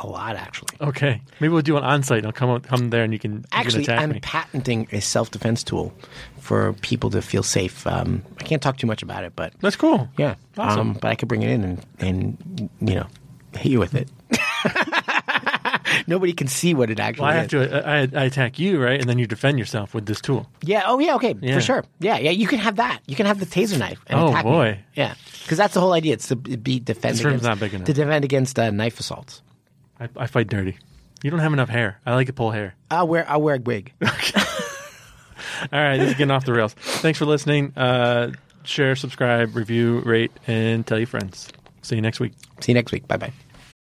[SPEAKER 3] A lot, actually.
[SPEAKER 2] Okay. Maybe we'll do an on site. I'll come out- come there and you can you
[SPEAKER 3] Actually,
[SPEAKER 2] can attack
[SPEAKER 3] I'm
[SPEAKER 2] me.
[SPEAKER 3] patenting a self defense tool for people to feel safe. Um, I can't talk too much about it, but
[SPEAKER 2] That's cool.
[SPEAKER 3] yeah,
[SPEAKER 2] Awesome.
[SPEAKER 3] um, but I could bring it in and and you know hit you with it. Nobody can see what it actually
[SPEAKER 2] Well, I have
[SPEAKER 3] is.
[SPEAKER 2] to. I, I attack you, right, and then you defend yourself with this tool.
[SPEAKER 3] Yeah. Oh, yeah. Okay.
[SPEAKER 2] Yeah.
[SPEAKER 3] For sure. Yeah. Yeah. You can have that. You can have the taser knife. And
[SPEAKER 2] Oh,
[SPEAKER 3] attack me.
[SPEAKER 2] boy.
[SPEAKER 3] Yeah. Because that's the whole idea. It's to be defend
[SPEAKER 2] This room's
[SPEAKER 3] against,
[SPEAKER 2] not big enough.
[SPEAKER 3] to defend against uh, knife assaults.
[SPEAKER 2] I, I fight dirty. You don't have enough hair. I like to pull hair.
[SPEAKER 3] I'll wear I'll wear a wig.
[SPEAKER 2] All right, this is getting off the rails. Thanks for listening. Uh, share, subscribe, review, rate, and tell your friends. See you next week.
[SPEAKER 3] See you next week. Bye bye.